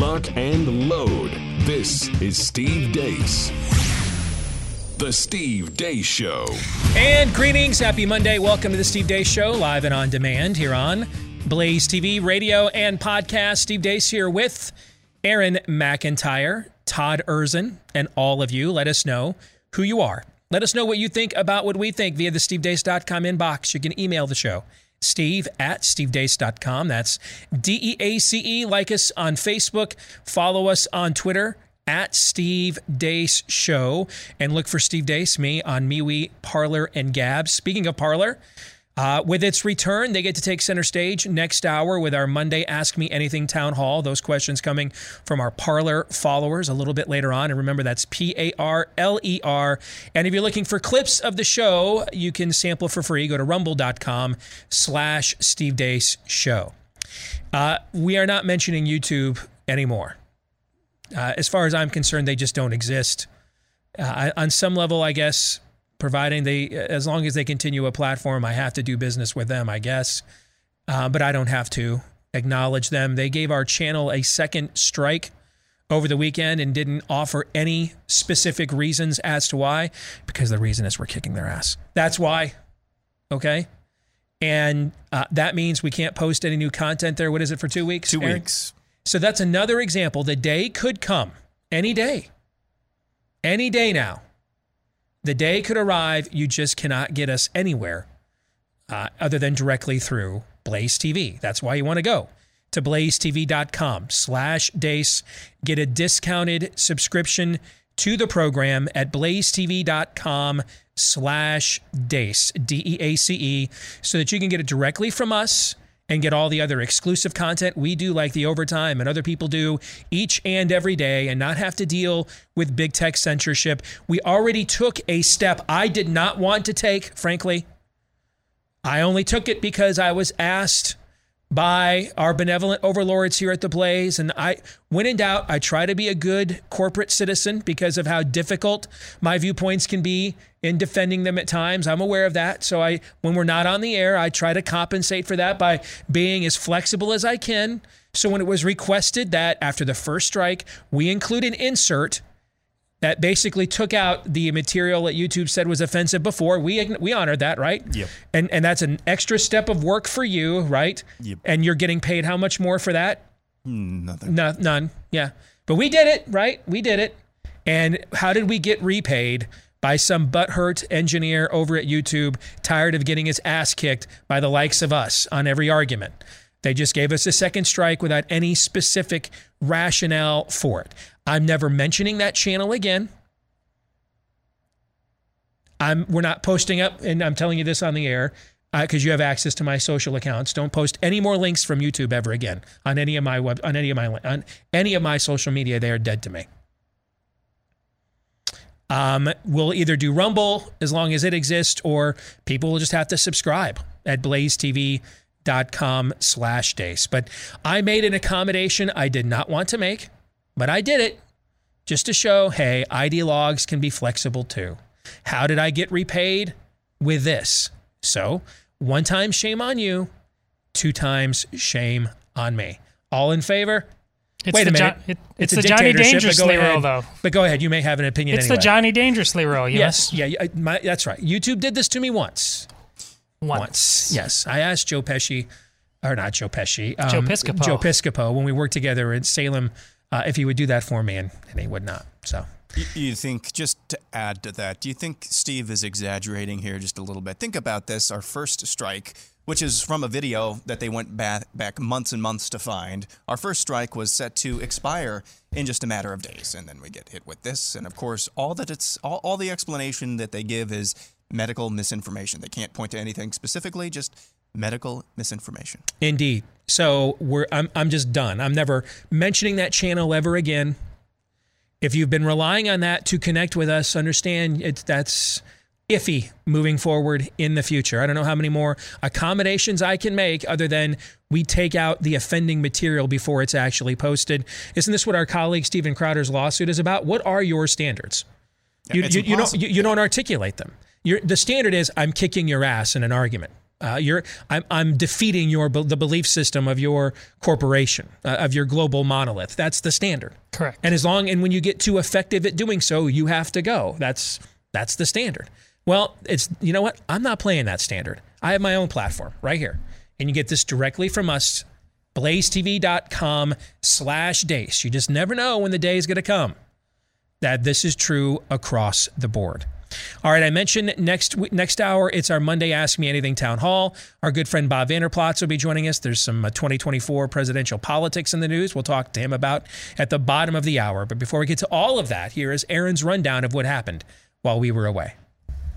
lock, and load. This is Steve Deace. The Steve Deace Show. And greetings. Happy Monday. Welcome to the Steve Deace Show, live and on demand here on Blaze TV, radio, and podcast. Steve Deace here with Aaron McIntyre, Todd Erzen, and all of you. Let us know who you are. Let us know what you think about what we think via the stevedeace.com inbox. You can email the show. Steve at stevedeace.com. That's D E A C E. Like us on Facebook. Follow us on Twitter at Steve Deace Show. And look for Steve Deace, me, on MeWe, Parler, and Gab. Speaking of Parler, uh, with its return, they get to take center stage next hour with our Monday Ask Me Anything Town Hall. Those questions coming from our Parler followers a little bit later on. And remember, that's P A R L E R. And if you're looking for clips of the show, you can sample for free. Go to rumble.com slash Steve Deace Show. Uh, we are not mentioning YouTube anymore. Uh, as far as I'm concerned, they just don't exist. Uh, on some level, I guess providing they as long as they continue a platform i have to do business with them i guess. Uh, but i don't have to acknowledge them. They gave our channel a second strike over the weekend and didn't offer any specific reasons as to why because the reason is we're kicking their ass. That's why okay? And uh, that means we can't post any new content there. What is it for two weeks Two Aaron? weeks. so that's another example. The day could come any day any day now the day could arrive, you just cannot get us anywhere uh, other than directly through Blaze TV. That's why you want to go to blazetv.com slash deace. Get a discounted subscription to the program at blazetv.com slash deace, D-E-A-C-E, so that you can get it directly from us and get all the other exclusive content we do, like the overtime and other people do each and every day, and not have to deal with big tech censorship. We already took a step I did not want to take, frankly. I only took it because I was asked by our benevolent overlords here at the Blaze. And I, when in doubt, I try to be a good corporate citizen because of how difficult my viewpoints can be in defending them at times. I'm aware of that. So I, when we're not on the air, I try to compensate for that by being as flexible as I can. So when it was requested that after the first strike, we include an insert that basically took out the material that YouTube said was offensive before. We we honored that, right? Yep. And and that's an extra step of work for you, right? Yep. And you're getting paid how much more for that? Hmm, nothing. No, none. Yeah. But we did it, right? We did it. And how did we get repaid? By some butthurt engineer over at YouTube, tired of getting his ass kicked by the likes of us on every argument. They just gave us a second strike without any specific rationale for it. I'm never mentioning that channel again. I'm we're not posting up, and I'm telling you this on the air because uh, you have access to my social accounts. Don't post any more links from YouTube ever again on any of my web on any of my on any of my social media. They are dead to me. Um, we'll either do Rumble as long as it exists, or people will just have to subscribe at blazetv.com slash deace. But I made an accommodation I did not want to make, but I did it just to show, hey, ID logs can be flexible too. How did I get repaid? With this. So, one time shame on you, two times shame on me. All in favor? It's Wait a minute. Jo- it- it's it's a the Johnny dictatorship, but go Dangerously rule, though. But go ahead. You may have an opinion It's anyway. the Johnny Dangerously rule. Yes. Yeah. yeah, My, that's right. YouTube did this to me once. Once. Yes. I asked Joe Pesci, or not Joe Pesci, um, Joe Piscopo. Joe Piscopo, when we worked together in Salem, uh, if he would do that for me, and, and he would not. So. You, you think, just to add to that, do you think Steve is exaggerating here just a little bit? Think about this our first strike, which is from a video that they went back, back months and months to find. Our first strike was set to expire in just a matter of days. And then we get hit with this. And of course, all that it's all, all the explanation that they give is medical misinformation. They can't point to anything specifically, just medical misinformation. Indeed. So we're I'm I'm just done. I'm never mentioning that channel ever again. If you've been relying on that to connect with us, understand it's that's iffy moving forward in the future. I don't know how many more accommodations I can make other than we take out the offending material before it's actually posted. Isn't this what our colleague Steven Crowder's lawsuit is about? What are your standards? You, you, you don't you, you don't articulate them. Your, the standard is I'm kicking your ass in an argument. Uh, you're, I'm, I'm defeating your the belief system of your corporation, uh, of your global monolith. That's the standard. Correct. And as long and when you get too effective at doing so, you have to go. That's that's the standard. Well, it's you know what? I'm not playing that standard. I have my own platform right here, and you get this directly from us. BlazeTV.com slash deace. You just never know when the day is going to come that this is true across the board. All right, I mentioned next next hour it's our Monday Ask Me Anything town hall. Our good friend Bob Vander Plaats will be joining us. There's some uh, 2024 presidential politics in the news. We'll talk to him about at the bottom of the hour. But before we get to all of that, here is Aaron's rundown of what happened while we were away.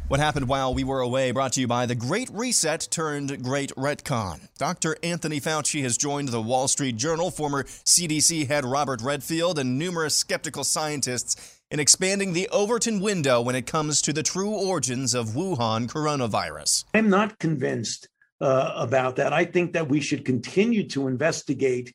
What happened while we were away brought to you by the Great Reset turned Great Retcon. Dr. Anthony Fauci has joined the Wall Street Journal, former CDC head Robert Redfield, and numerous skeptical scientists in expanding the Overton window when it comes to the true origins of Wuhan coronavirus. I'm not convinced uh, about that. I think that we should continue to investigate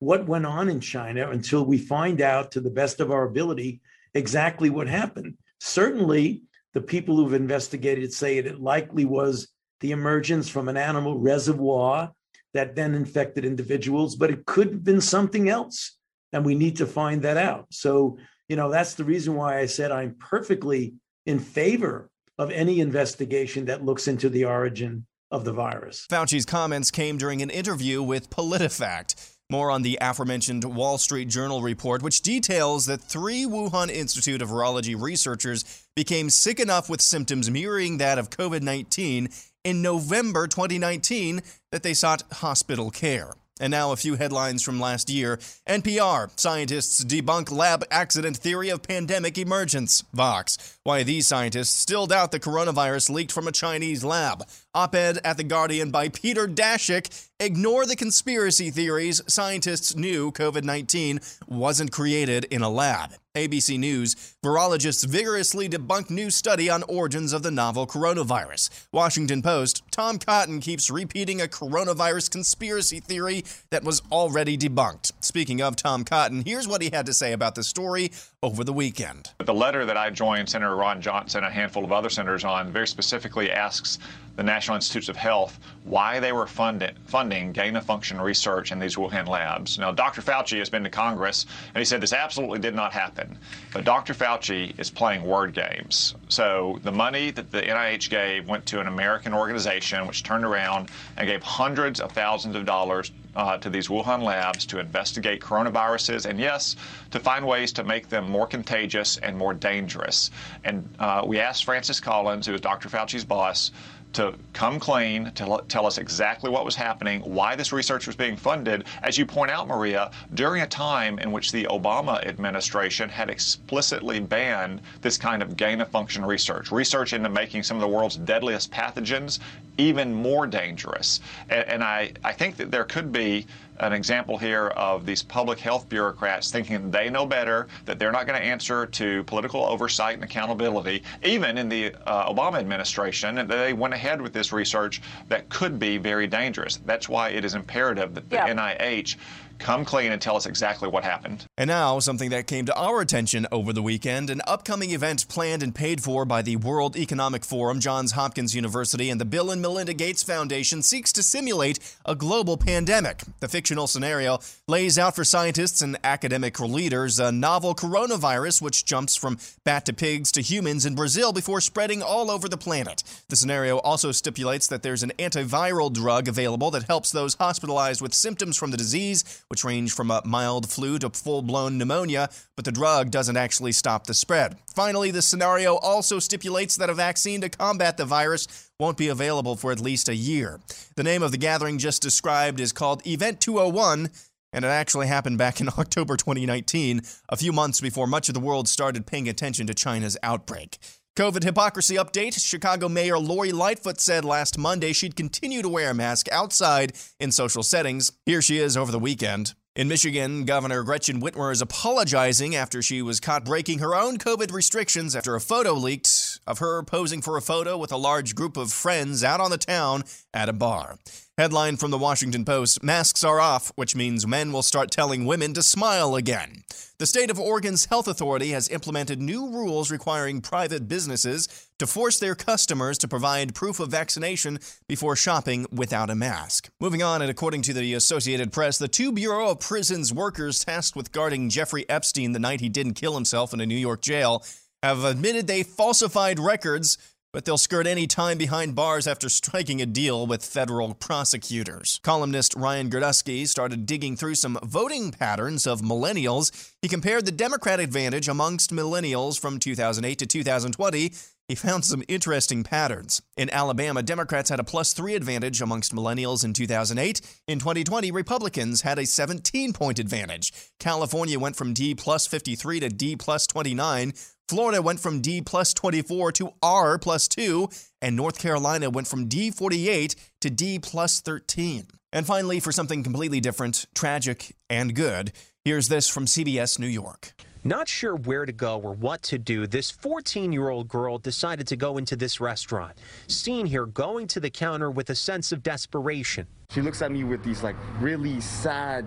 what went on in China until we find out, to the best of our ability, exactly what happened. Certainly, the people who've investigated say it likely was the emergence from an animal reservoir that then infected individuals, but it could have been something else. And we need to find that out. So you know, that's the reason why I said I'm perfectly in favor of any investigation that looks into the origin of the virus. Fauci's comments came during an interview with PolitiFact. More on the aforementioned Wall Street Journal report, which details that three Wuhan Institute of Virology researchers became sick enough with symptoms mirroring that of COVID 19 in November 2019 that they sought hospital care. And now a few headlines from last year. NPR Scientists debunk lab accident theory of pandemic emergence. Vox Why these scientists still doubt the coronavirus leaked from a Chinese lab. Op ed at The Guardian by Peter Daszak. Ignore the conspiracy theories. Scientists knew COVID 19 wasn't created in a lab. ABC News, virologists vigorously debunk new study on origins of the novel coronavirus. Washington Post, Tom Cotton keeps repeating a coronavirus conspiracy theory that was already debunked. Speaking of Tom Cotton, here's what he had to say about the story over the weekend. The letter that I joined Senator Ron Johnson and a handful of other senators on very specifically asks the National Institutes of Health why they were funded, funding gain of function research in these Wuhan labs. Now, Dr. Fauci has been to Congress and he said this absolutely did not happen. But Dr. Fauci is playing word games. So the money that the NIH gave went to an American organization which turned around and gave hundreds of thousands of dollars uh, to these Wuhan labs to investigate coronaviruses and, yes, to find ways to make them more contagious and more dangerous. And uh, we asked Francis Collins, who was Dr. Fauci's boss, to come clean, to tell us exactly what was happening, why this research was being funded, as you point out, Maria, during a time in which the Obama administration had explicitly banned this kind of gain of function research, research into making some of the world's deadliest pathogens even more dangerous. And, and I, I think that there could be an example here of these public health bureaucrats thinking they know better, that they're not going to answer to political oversight and accountability, even in the uh, Obama administration, and they went ahead with this research that could be very dangerous. That's why it is imperative that the yeah. NIH come clean and tell us exactly what happened. And now, something that came to our attention over the weekend an upcoming event planned and paid for by the World Economic Forum, Johns Hopkins University, and the Bill and Melinda Gates Foundation seeks to simulate a global pandemic. The fictional scenario lays out for scientists and academic leaders a novel coronavirus which jumps from bat to pigs to humans in Brazil before spreading all over the planet. The scenario also stipulates that there's an antiviral drug available that helps those hospitalized with symptoms from the disease which range from a mild flu to full blown pneumonia, but the drug doesn't actually stop the spread. Finally, the scenario also stipulates that a vaccine to combat the virus won't be available for at least a year. The name of the gathering just described is called Event 201 and it actually happened back in October 2019, a few months before much of the world started paying attention to China's outbreak. COVID hypocrisy update Chicago Mayor Lori Lightfoot said last Monday she'd continue to wear a mask outside in social settings. Here she is over the weekend. In Michigan, Governor Gretchen Whitmer is apologizing after she was caught breaking her own COVID restrictions after a photo leaked of her posing for a photo with a large group of friends out on the town at a bar. Headline from the Washington Post Masks are off, which means men will start telling women to smile again. The state of Oregon's health authority has implemented new rules requiring private businesses to force their customers to provide proof of vaccination before shopping without a mask. Moving on, and according to the Associated Press, the two Bureau of Prisons workers tasked with guarding Jeffrey Epstein the night he didn't kill himself in a New York jail have admitted they falsified records but they'll skirt any time behind bars after striking a deal with federal prosecutors. Columnist Ryan Girdusky started digging through some voting patterns of millennials. He compared the Democrat advantage amongst millennials from 2008 to 2020. He found some interesting patterns. In Alabama, Democrats had a plus three advantage amongst millennials in 2008. In 2020, Republicans had a 17 point advantage. California went from D plus 53 to D plus 29. Florida went from D plus 24 to R plus 2, and North Carolina went from D 48 to D plus 13. And finally, for something completely different, tragic, and good, here's this from CBS New York. Not sure where to go or what to do, this 14 year old girl decided to go into this restaurant. Seen here going to the counter with a sense of desperation. She looks at me with these like really sad,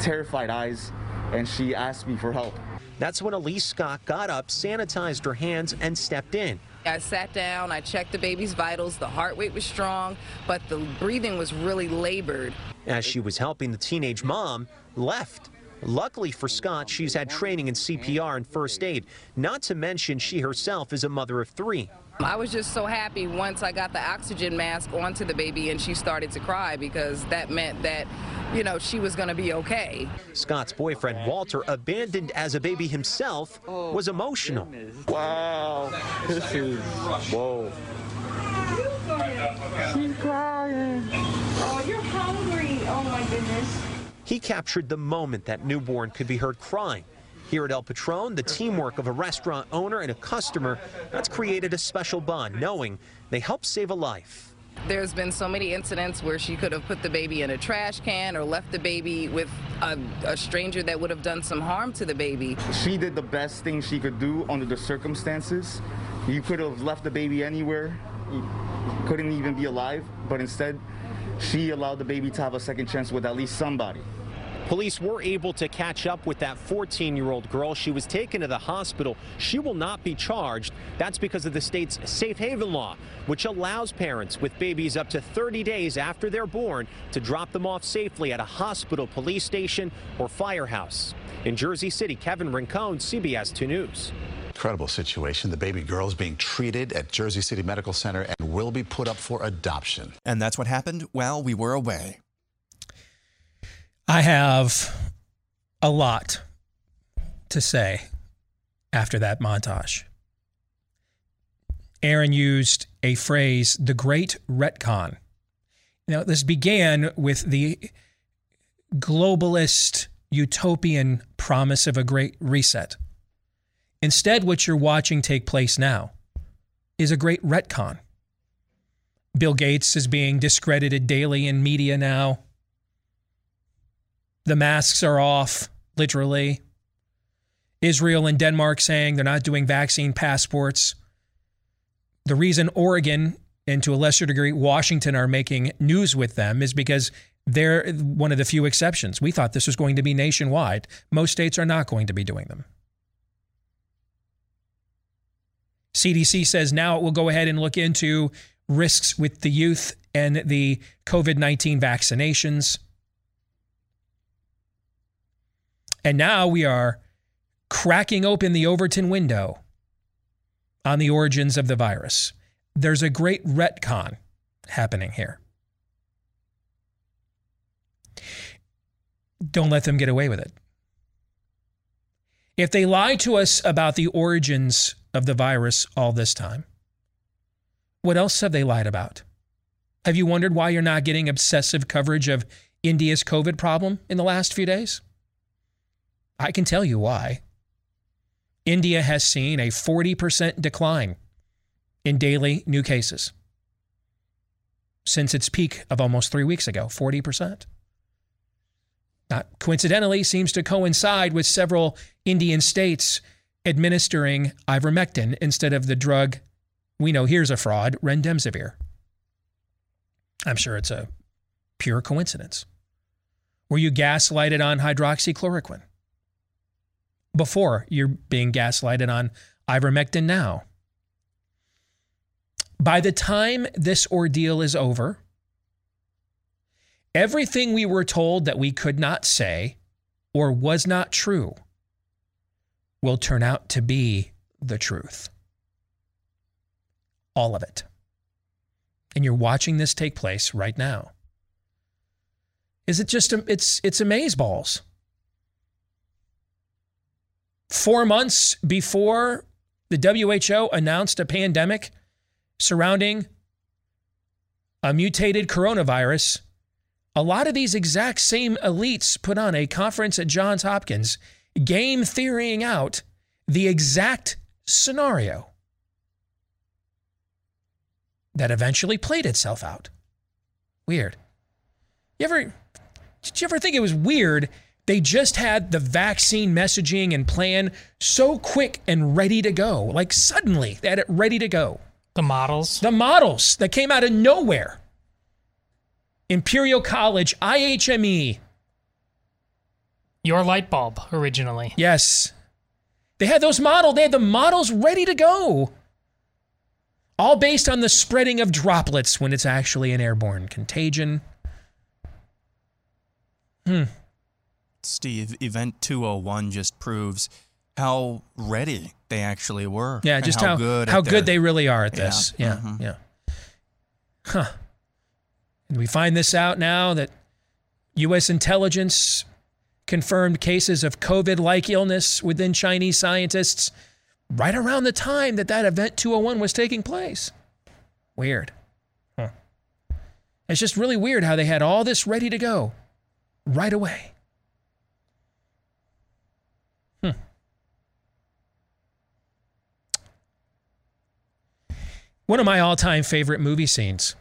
terrified eyes, and she asked me for help. That's when Elise Scott got up, sanitized her hands, and stepped in. I sat down, I checked the baby's vitals, the heart rate was strong, but the breathing was really labored. As she was helping the teenage mom, left. Luckily for Scott, she's had training in CPR and first aid, not to mention she herself is a mother of three. I was just so happy once I got the oxygen mask onto the baby and she started to cry because that meant that, you know, she was going to be okay. Scott's boyfriend, Walter, abandoned as a baby himself, was emotional. Wow, this is, whoa. She's crying. Oh, you're hungry. Oh, my goodness. He captured the moment that newborn could be heard crying. Here at El Patron, the teamwork of a restaurant owner and a customer that's created a special bond, knowing they help save a life. There's been so many incidents where she could have put the baby in a trash can or left the baby with a, a, stranger that would have done some harm to the baby. She did the best thing she could do under the circumstances. You could have left the baby anywhere. You couldn't even be alive, but instead, she allowed the baby to have a second chance with at least somebody. Police were able to catch up with that 14 year old girl. She was taken to the hospital. She will not be charged. That's because of the state's safe haven law, which allows parents with babies up to 30 days after they're born to drop them off safely at a hospital, police station, or firehouse. In Jersey City, Kevin Rincon, CBS 2 News. Incredible situation. The baby girl is being treated at Jersey City Medical Center and will be put up for adoption. And that's what happened while we were away. I have a lot to say after that montage. Aaron used a phrase, the great retcon. Now, this began with the globalist utopian promise of a great reset. Instead, what you're watching take place now is a great retcon. Bill Gates is being discredited daily in media now. The masks are off, literally. Israel and Denmark saying they're not doing vaccine passports. The reason Oregon and to a lesser degree Washington are making news with them is because they're one of the few exceptions. We thought this was going to be nationwide. Most states are not going to be doing them. CDC says now it will go ahead and look into risks with the youth and the COVID 19 vaccinations. And now we are cracking open the Overton window on the origins of the virus. There's a great retcon happening here. Don't let them get away with it. If they lie to us about the origins of the virus all this time, what else have they lied about? Have you wondered why you're not getting obsessive coverage of India's COVID problem in the last few days? I can tell you why. India has seen a 40% decline in daily new cases since its peak of almost three weeks ago 40%. Not coincidentally, seems to coincide with several Indian states administering ivermectin instead of the drug we know here's a fraud, remdesivir. I'm sure it's a Pure coincidence. Were you gaslighted on hydroxychloroquine? Before you're being gaslighted on ivermectin now. By the time this ordeal is over, everything we were told that we could not say or was not true will turn out to be the truth. All of it. And you're watching this take place right now. Is it just a, it's it's amaze balls. 4 months before the WHO announced a pandemic surrounding a mutated coronavirus, a lot of these exact same elites put on a conference at Johns Hopkins, game theorying out the exact scenario that eventually played itself out. Weird. You ever did you ever think it was weird? They just had the vaccine messaging and plan so quick and ready to go. Like suddenly, they had it ready to go. The models. The models that came out of nowhere. Imperial College, IHME. Your light bulb originally. Yes. They had those models, they had the models ready to go. All based on the spreading of droplets when it's actually an airborne contagion. Hmm. Steve, Event 201 just proves how ready they actually were. Yeah, just how, good how good their- they really are at Yeah, this. Yeah, mhm. yeah. Huh. And we find this out now that U.S. intelligence confirmed cases of COVID like illness within Chinese scientists right around the time that that Event 201 was taking place. Weird. Huh. It's just really weird how they had all this ready to go right away. Hmm. One of my all time favorite movie scenes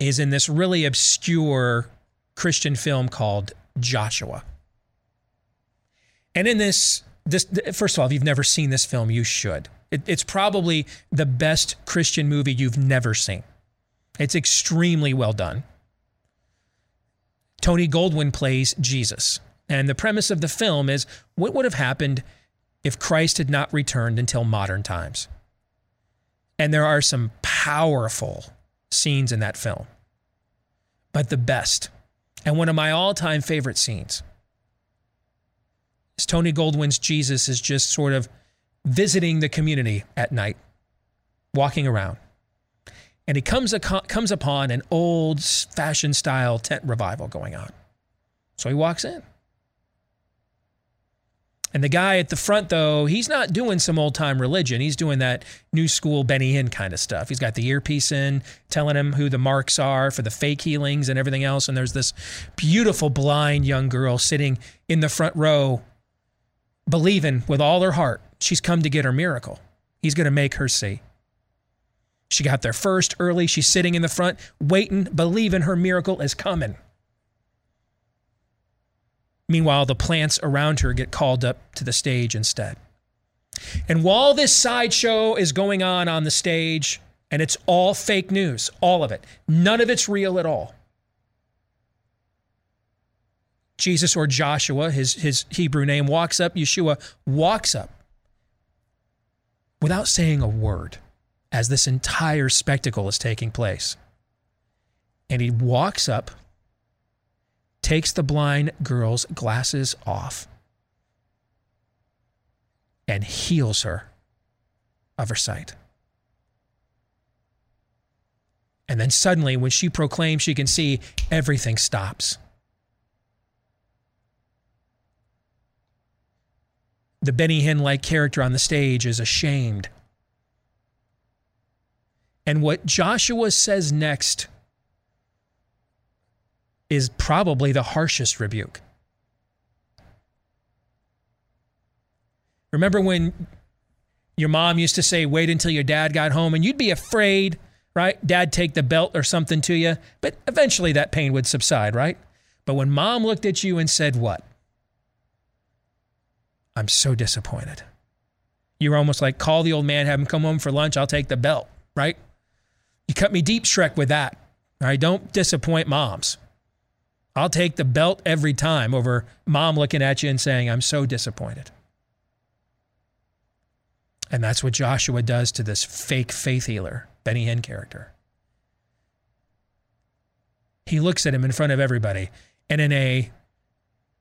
is in this really obscure Christian film called Joshua. And in this, this first of all, if you've never seen this film, you should. It, it's probably the best Christian movie you've never seen. It's extremely well done. Tony Goldwyn plays Jesus. And the premise of the film is what would have happened if Christ had not returned until modern times? And there are some powerful scenes in that film. But the best, and one of my all time favorite scenes, is Tony Goldwyn's Jesus is just sort of visiting the community at night, walking around. And he comes, aco- comes upon an old fashioned style tent revival going on. So he walks in. And the guy at the front, though, he's not doing some old time religion. He's doing that new school Benny Hinn kind of stuff. He's got the earpiece in, telling him who the marks are for the fake healings and everything else. And there's this beautiful blind young girl sitting in the front row, believing with all her heart she's come to get her miracle. He's going to make her see. She got there first early. She's sitting in the front, waiting, believing her miracle is coming. Meanwhile, the plants around her get called up to the stage instead. And while this sideshow is going on on the stage, and it's all fake news, all of it, none of it's real at all. Jesus or Joshua, his, his Hebrew name, walks up, Yeshua walks up without saying a word as this entire spectacle is taking place. And he walks up, takes the blind girl's glasses off, and heals her of her sight. And then suddenly, when she proclaims she can see, everything stops. The Benny Hinn like character on the stage is ashamed. And what Joshua says next is probably the harshest rebuke. Remember when your mom used to say, wait until your dad got home, and you'd be afraid, right? Dad take the belt or something to you, but eventually that pain would subside, right? But when mom looked at you and said, what? I'm so disappointed. You were almost like, call the old man, have him come home for lunch, I'll take the belt, right? You cut me deep, Shrek, with that. All right, don't disappoint moms. I'll take the belt every time over mom looking at you and saying, I'm so disappointed. And that's what Joshua does to this fake faith healer, Benny Hinn character. He looks at him in front of everybody and in a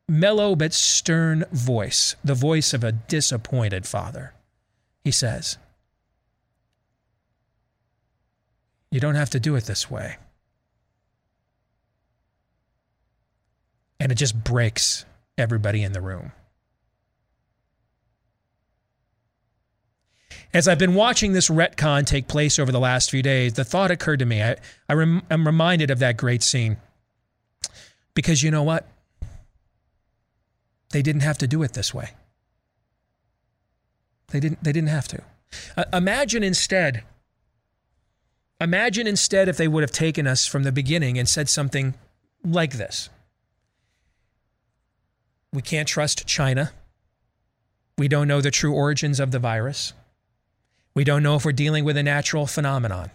mellow but stern voice, the voice of a disappointed father, he says, You don't have to do it this way. And it just breaks everybody in the room. As I've been watching this retcon take place over the last few days, the thought occurred to me. I, I rem, I'm reminded of that great scene. Because you know what? They didn't have to do it this way. They didn't, they didn't have to. Uh, imagine instead, imagine instead if they would have taken us from the beginning and said something like this We can't trust China. We don't know the true origins of the virus. We don't know if we're dealing with a natural phenomenon.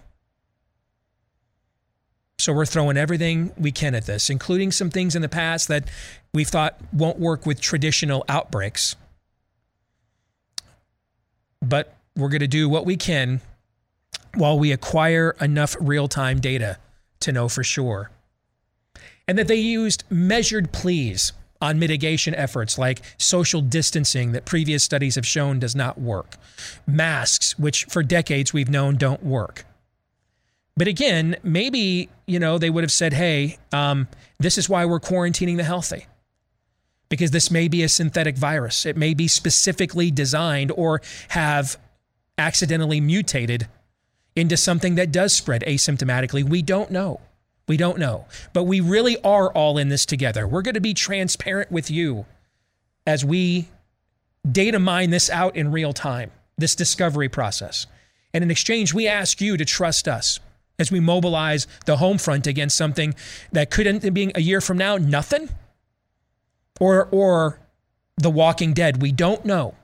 So we're throwing everything we can at this, including some things in the past that we've thought won't work with traditional outbreaks. But we're going to do what we can while we acquire enough real time data to know for sure. And that they used measured pleas on mitigation efforts like social distancing that previous studies have shown does not work, masks, which for decades we've known don't work. But again, maybe, you know, they would have said, hey, um, this is why we're quarantining the healthy. Because this may be a synthetic virus. It may be specifically designed or have accidentally mutated into something that does spread asymptomatically. We don't know. We don't know. But we really are all in this together. We're going to be transparent with you as we data mine this out in real time, this discovery process. And in exchange, we ask you to trust us as we mobilize the home front against something that could end up being a year from now nothing or or the walking dead we don't know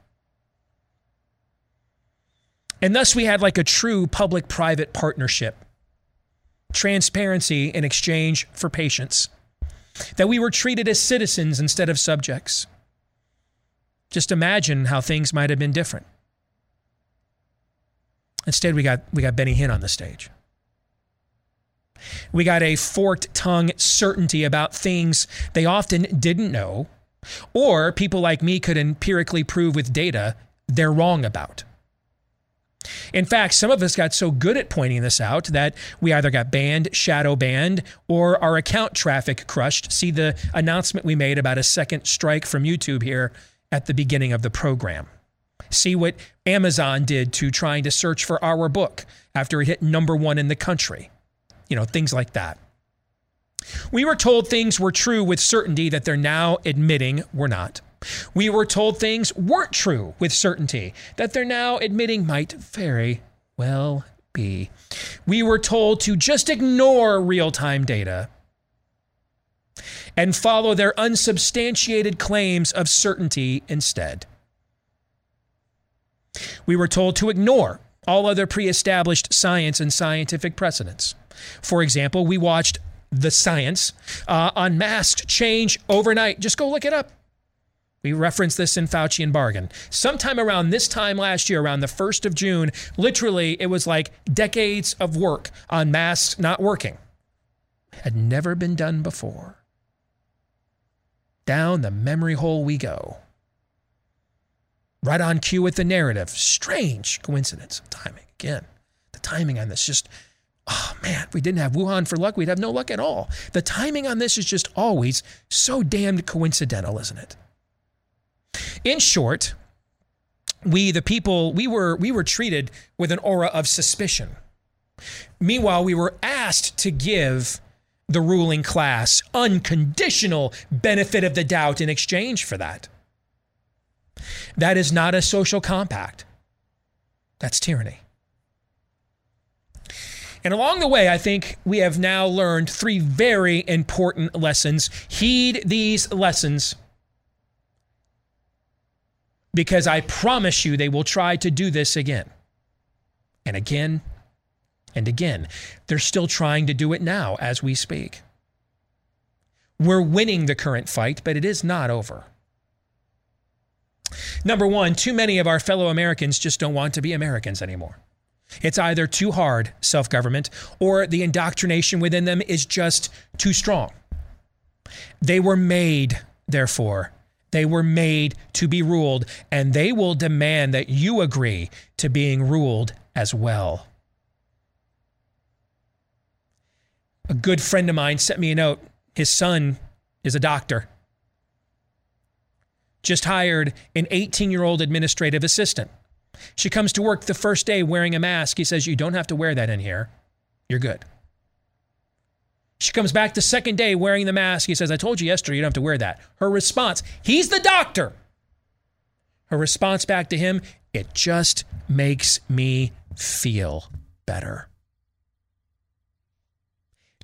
and thus we had like a true public private partnership transparency in exchange for patience, that we were treated as citizens instead of subjects. Just imagine how things might have been different. Instead, we got, we got Benny Hinn on the stage. We got a forked tongue certainty about things they often didn't know, or people like me could empirically prove with data they're wrong about. In fact, some of us got so good at pointing this out that we either got banned, shadow banned, or our account traffic crushed. See the announcement we made about a second strike from YouTube here at the beginning of the program. See what Amazon did to trying to search for our book after it hit number one in the country. You know, things like that. We were told things were true with certainty that they're now admitting were not. We were told things weren't true with certainty that they're now admitting might very well be. We were told to just ignore real time data and follow their unsubstantiated claims of certainty instead. We were told to ignore all other pre established science and scientific precedents. For example, we watched The Science uh, on mask change overnight. Just go look it up. We referenced this in Faucian Bargain. Sometime around this time last year, around the 1st of June, literally it was like decades of work on masks not working. Had never been done before. Down the memory hole we go. Right on cue with the narrative. Strange coincidence of timing. Again, the timing on this just, oh man, if we didn't have Wuhan for luck, we'd have no luck at all. The timing on this is just always so damned coincidental, isn't it? In short, we the people we were we were treated with an aura of suspicion. Meanwhile, we were asked to give the ruling class unconditional benefit of the doubt in exchange for that. That is not a social compact. That's tyranny. And along the way, I think we have now learned three very important lessons. Heed these lessons because I promise you they will try to do this again and again And again, they're still trying to do it now as we speak. We're winning the current fight, but it is not over. Number one, too many of our fellow Americans just don't want to be Americans anymore. It's either too hard, self government, or the indoctrination within them is just too strong. They were made, therefore, they were made to be ruled, and they will demand that you agree to being ruled as well. A good friend of mine sent me a note. His son is a doctor. Just hired an 18 year old administrative assistant. She comes to work the first day wearing a mask. He says, You don't have to wear that in here. You're good. She comes back the second day wearing the mask. He says, I told you yesterday you don't have to wear that. Her response, He's the doctor. Her response back to him, It just makes me feel better.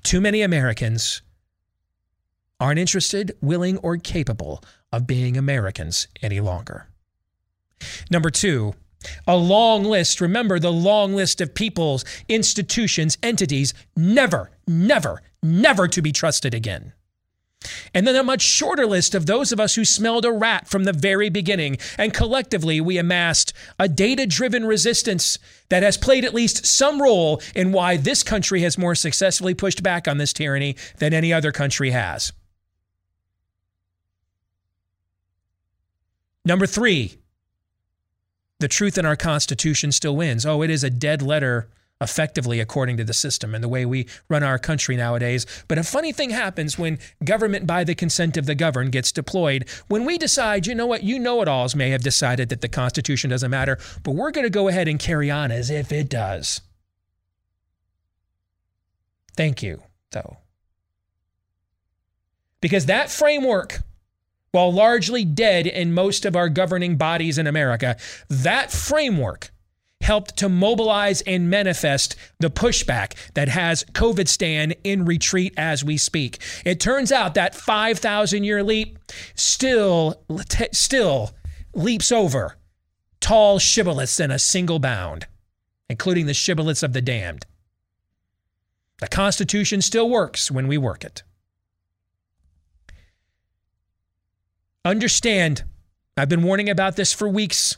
Too many Americans aren't interested, willing, or capable of being Americans any longer. Number two, a long list. Remember the long list of peoples, institutions, entities, never, never, never to be trusted again. And then a much shorter list of those of us who smelled a rat from the very beginning. And collectively, we amassed a data driven resistance that has played at least some role in why this country has more successfully pushed back on this tyranny than any other country has. Number three, the truth in our Constitution still wins. Oh, it is a dead letter, effectively, according to the system and the way we run our country nowadays. But a funny thing happens when government by the consent of the governed gets deployed. When we decide, you know what, you know it alls may have decided that the Constitution doesn't matter, but we're going to go ahead and carry on as if it does. Thank you, though. Because that framework while largely dead in most of our governing bodies in America, that framework helped to mobilize and manifest the pushback that has COVID stand in retreat as we speak. It turns out that 5,000 year leap still, still leaps over tall shibboleths in a single bound, including the shibboleths of the damned. The Constitution still works when we work it. Understand, I've been warning about this for weeks.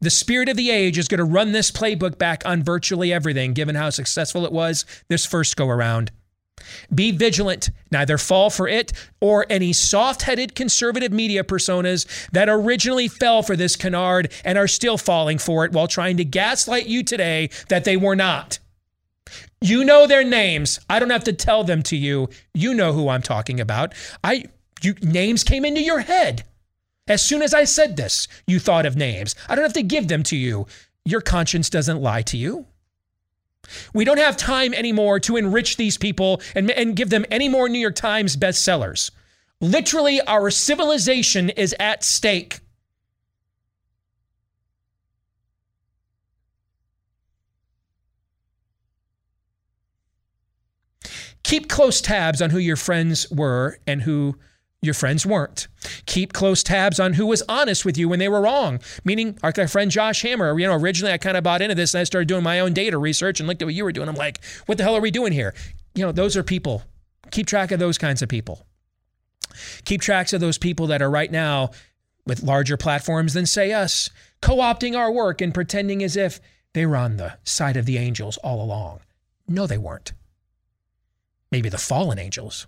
The spirit of the age is going to run this playbook back on virtually everything, given how successful it was this first go around. Be vigilant, neither fall for it or any soft headed conservative media personas that originally fell for this canard and are still falling for it while trying to gaslight you today that they were not. You know their names. I don't have to tell them to you. You know who I'm talking about. I you, names came into your head. As soon as I said this, you thought of names. I don't have to give them to you. Your conscience doesn't lie to you. We don't have time anymore to enrich these people and, and give them any more New York Times bestsellers. Literally, our civilization is at stake. Keep close tabs on who your friends were and who your friends weren't. Keep close tabs on who was honest with you when they were wrong. Meaning, like our friend Josh Hammer, you know, originally I kind of bought into this and I started doing my own data research and looked at what you were doing. I'm like, what the hell are we doing here? You know, those are people. Keep track of those kinds of people. Keep tracks of those people that are right now with larger platforms than, say, us, co opting our work and pretending as if they were on the side of the angels all along. No, they weren't. Maybe the fallen angels.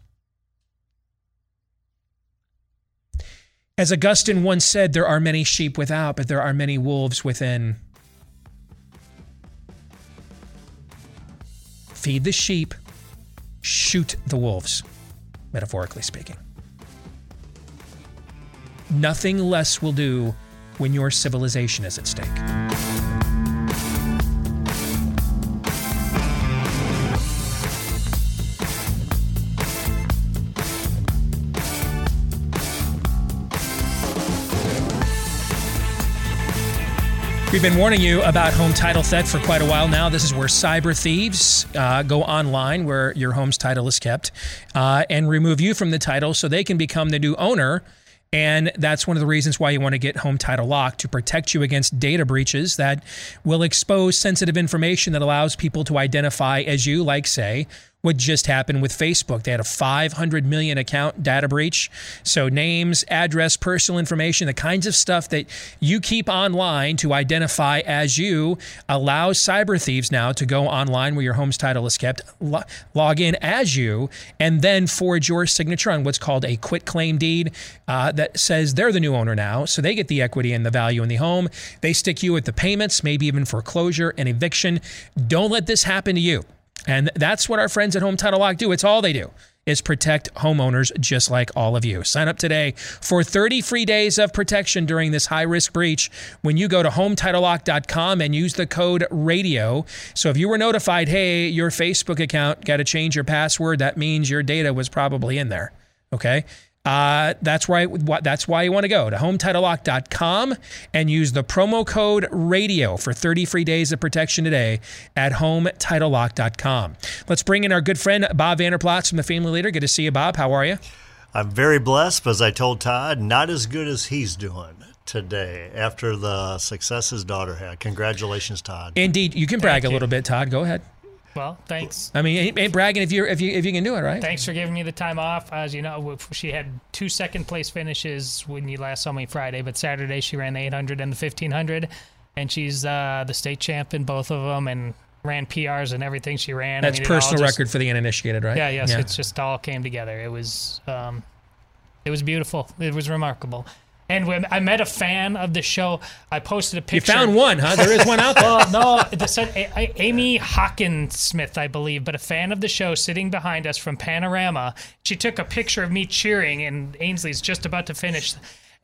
As Augustine once said, there are many sheep without, but there are many wolves within. Feed the sheep, shoot the wolves, metaphorically speaking. Nothing less will do when your civilization is at stake. We've been warning you about home title theft for quite a while now. This is where cyber thieves uh, go online, where your home's title is kept, uh, and remove you from the title so they can become the new owner And that's one of the reasons why you want to get Home Title Lock to protect you against data breaches that will expose sensitive information that allows people to identify as you, like, say, what just happened with Facebook. They had a 500 million account data breach. So, names, address, personal information, the kinds of stuff that you keep online to identify as you allows cyber thieves now to go online where your home's title is kept, lo- log in as you, and then forge your signature on what's called a quit claim deed uh, that says they're the new owner now. So, they get the equity and the value in the home. They stick you with the payments, maybe even foreclosure and eviction. Don't let this happen to you. And that's what our friends at Home Title Lock do. It's all they do is protect homeowners just like all of you. Sign up today for 30 free days of protection during this high risk breach when you go to hometitlelock.com and use the code radio. So if you were notified, hey, your Facebook account got to change your password, that means your data was probably in there. Okay? Uh, that's why that's why you want to go to hometitlelock.com and use the promo code radio for 30 free days of protection today at hometitlelock.com. Let's bring in our good friend Bob Vander Plaats from the Family Leader. Good to see you, Bob. How are you? I'm very blessed, but as I told Todd, not as good as he's doing today after the success his daughter had. Congratulations, Todd. Indeed, you can brag a little bit, Todd. Go ahead. Well, thanks. I mean, ain't, ain't bragging if you if you if you can do it, right? Thanks for giving me the time off. As you know, she had two second place finishes when you last saw me Friday, but Saturday she ran the 800 and the 1500, and she's uh, the state champ in both of them, and ran PRs and everything she ran. That's I mean, personal just- record for the uninitiated, right? Yeah, yes, it's just all came together. It was, um, it was beautiful. It was remarkable. And when I met a fan of the show, I posted a picture. You found one, huh? There is one out there. well, no, the said A- A- Amy Hawkinsmith, I believe, but a fan of the show sitting behind us from Panorama. She took a picture of me cheering, and Ainsley's just about to finish.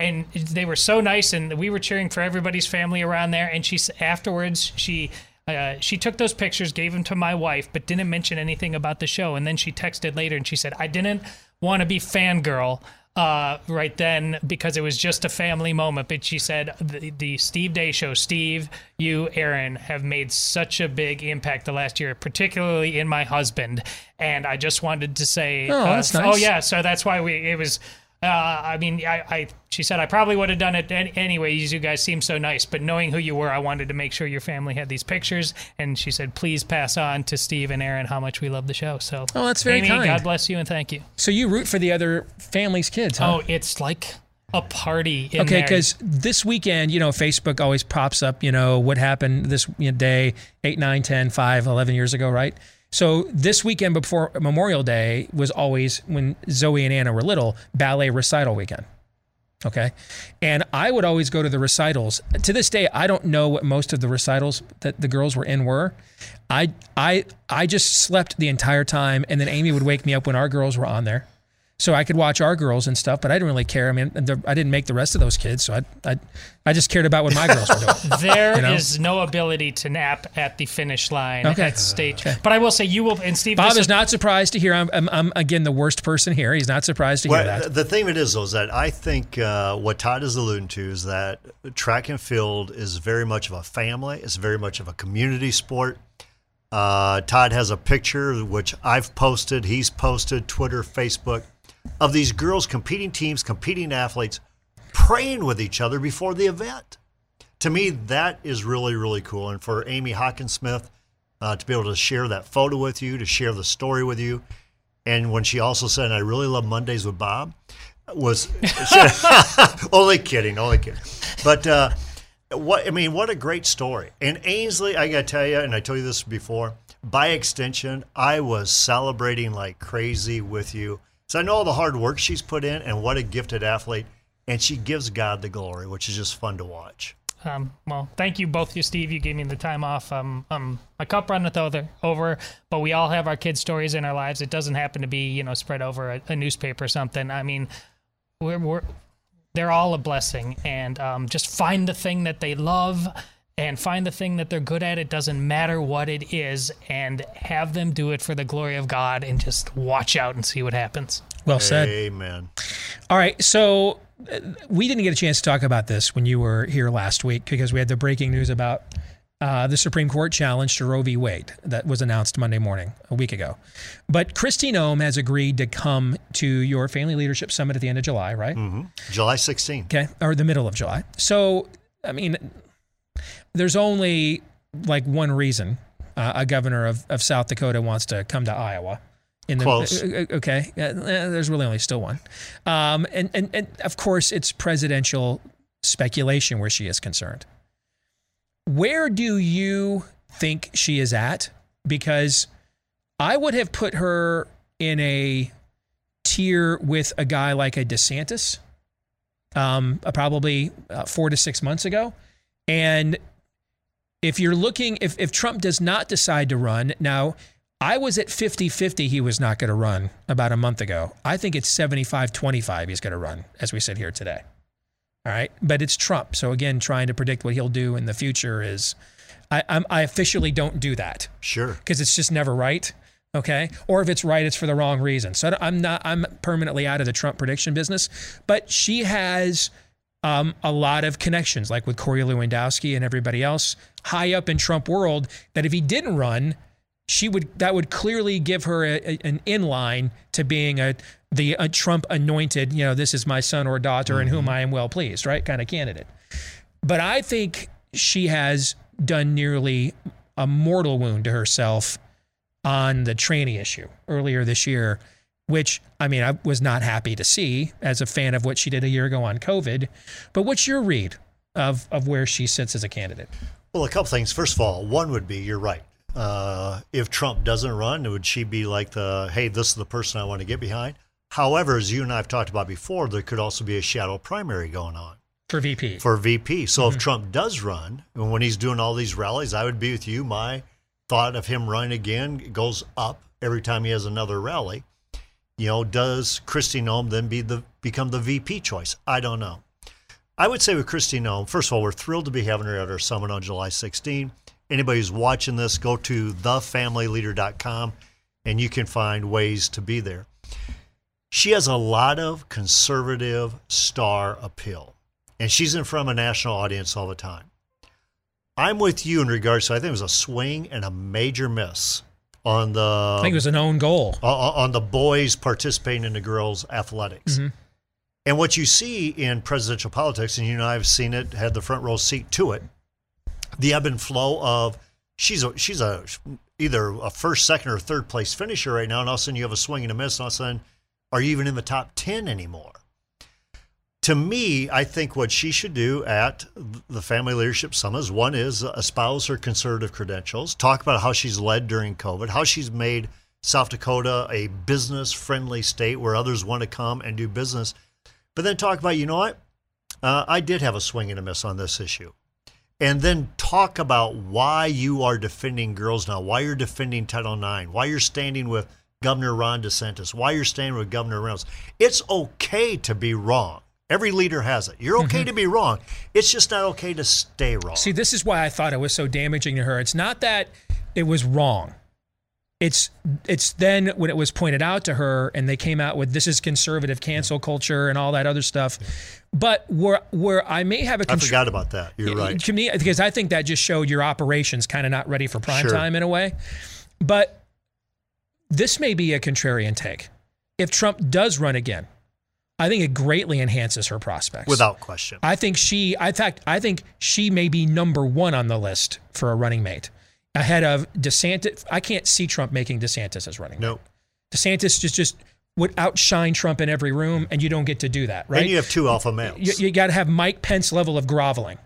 And they were so nice, and we were cheering for everybody's family around there. And she afterwards, she uh, she took those pictures, gave them to my wife, but didn't mention anything about the show. And then she texted later, and she said, "I didn't want to be fangirl." Uh, right then because it was just a family moment. But she said the, the Steve Deace show, Steve, you, Aaron, have made such a big impact the last year, particularly in my husband. And I just wanted to say, Oh, uh, that's oh yeah, so that's why we it was. Uh, I mean, I, I she said I probably would have done it any, anyways. You guys seem so nice, but knowing who you were, I wanted to make sure your family had these pictures. And she said, please pass on to Steve and Aaron how much we love the show. So, Oh, that's very Amy, kind. God bless you and thank you. So you root for the other family's kids, huh? Oh, it's like a party. In okay, because this weekend, you know, Facebook always pops up, you know, what happened this day, 8, 9, 10, 5, 11 years ago, right? So this weekend before Memorial Day was always when Zoe and Anna were little, ballet recital weekend. Okay. And I would always go to the recitals. To this day, I don't know what most of the recitals that the girls were in were. I I I just slept the entire time and then Amy would wake me up when our girls were on there. So I could watch our girls and stuff, but I didn't really care. I mean, I didn't make the rest of those kids, so I I, I just cared about what my girls were doing. There is you know? no ability to nap at the finish line Okay. at stage. But I will say, you will, and Steve, Bob this is not surprised to hear I'm, I'm, I'm again the worst person here. He's not surprised to hear Well, that. the thing of it is, though, is that I think uh, what Todd is alluding to is that track and field is very much of a family. It's very much of a community sport. Uh, Todd has a picture which I've posted, he's posted, Twitter, Facebook, of these girls competing teams, competing athletes, praying with each other before the event. To me, that is really, really cool. And for Amy Hawkinsmith uh, to be able to share that photo with you, to share the story with you, and when she also said, "I really love Mondays with Bob," was only kidding, only kidding. But uh, what I mean, what a great story. And Ainsley, I got to tell you, and I told you this before. By extension, I was celebrating like crazy with you. So I know all the hard work she's put in, and what a gifted athlete. And she gives God the glory, which is just fun to watch. Um, well, thank you both, you Steve. You gave me the time off. Um, um, my cup runneth over, over, but we all have our kids' stories in our lives. It doesn't happen to be, you know, spread over a, a newspaper or something. I mean, we're, we're they're all a blessing, and um, just find the thing that they love and find the thing that they're good at. It doesn't matter what it is, and have them do it for the glory of God, and just watch out and see what happens. Well said. Amen. All right, so uh, we didn't get a chance to talk about this when you were here last week because we had the breaking news about uh, the Supreme Court challenge to Roe v. Wade that was announced Monday morning, a week ago. But Christine Noem has agreed to come to your Family Leadership Summit at the end of July, right? Mm-hmm. July 16th. Okay, or the middle of July. So, I mean, there's only like one reason uh, a governor of, of South Dakota wants to come to Iowa. In the, Close. uh, uh, okay, uh, there's really only still one, um, and, and and of course it's presidential speculation where she is concerned. Where do you think she is at? Because I would have put her in a tier with a guy like a DeSantis, um, uh, probably uh, four to six months ago. And if you're looking, if, if Trump does not decide to run, now I was at 50 50, he was not going to run about a month ago. I think it's 75 25 he's going to run as we sit here today. All right. But it's Trump. So again, trying to predict what he'll do in the future is, I, I'm, I officially don't do that Sure. because it's just never right. Okay. Or if it's right, it's for the wrong reason. So I'm not, I'm permanently out of the Trump prediction business. But she has um, a lot of connections, like with Corey Lewandowski and everybody else high up in Trump world, that if he didn't run, she would that would clearly give her a, a- an inline to being a the a Trump anointed, you know, this is my son or daughter in whom I am well pleased, right? Kind of candidate. But I think she has done nearly a mortal wound to herself on the tranny issue earlier this year, which I mean, I was not happy to see as a fan of what she did a year ago on COVID. But what's your read of, of where she sits as a candidate? Well, a couple things. First of all, one would be you're right. Uh, if Trump doesn't run, would she be like the, hey, this is the person I want to get behind? However, as you and I have talked about before, there could also be a shadow primary going on For VP. for VP. So if Trump does run, and when he's doing all these rallies, I would be with you. My thought of him running again goes up every time he has another rally. You know, does Kristi Noem then be the become the VP choice? I don't know. I would say with Kristi Noem, first of all, we're thrilled to be having her at our summit on July 16. Anybody who's watching this, go to thefamilyleader.com and you can find ways to be there. She has a lot of conservative star appeal, and she's in front of a national audience all the time. I'm with you in regards to I think it was a swing and a major miss on the I think it was an own goal. on- on the boys participating in the girls' athletics. Mm-hmm. And what you see in presidential politics, and you and I have seen it, had the front row seat to it, the ebb and flow of she's a she's a either a first, second, or third place finisher right now, and all of a sudden you have a swing and a miss, and all of a sudden are you even in the top ten anymore? To me, I think what she should do at the Family Leadership Summit is one is espouse her conservative credentials, talk about how she's led during COVID, how she's made South Dakota a business friendly state where others want to come and do business. But then talk about, you know what? Uh, I did have a swing and a miss on this issue. And then talk about why you are defending girls now, why you're defending Title IX, why you're standing with Governor Ron DeSantis, why you're standing with Governor Reynolds. It's okay to be wrong. Every leader has it. You're okay mm-hmm. to be wrong. It's just not okay to stay wrong. See, this is why I thought it was so damaging to her. It's not that it was wrong. It's it's then when it was pointed out to her and they came out with this is conservative cancel culture and all that other stuff. But where where I may have a I contr- forgot about that. You're right. to me because I think that just showed your operations kind of not ready for prime Sure. time in a way. But this may be a contrarian take. If Trump does run again, I think it greatly enhances her prospects. Without question. I think she, in fact, I think she may be number one on the list for a running mate, ahead of DeSantis. I can't see Trump making DeSantis as running. Nope. mate. DeSantis just just would outshine Trump in every room, and you don't get to do that, right? And you have two alpha males. you, you got to have Mike Pence level of groveling.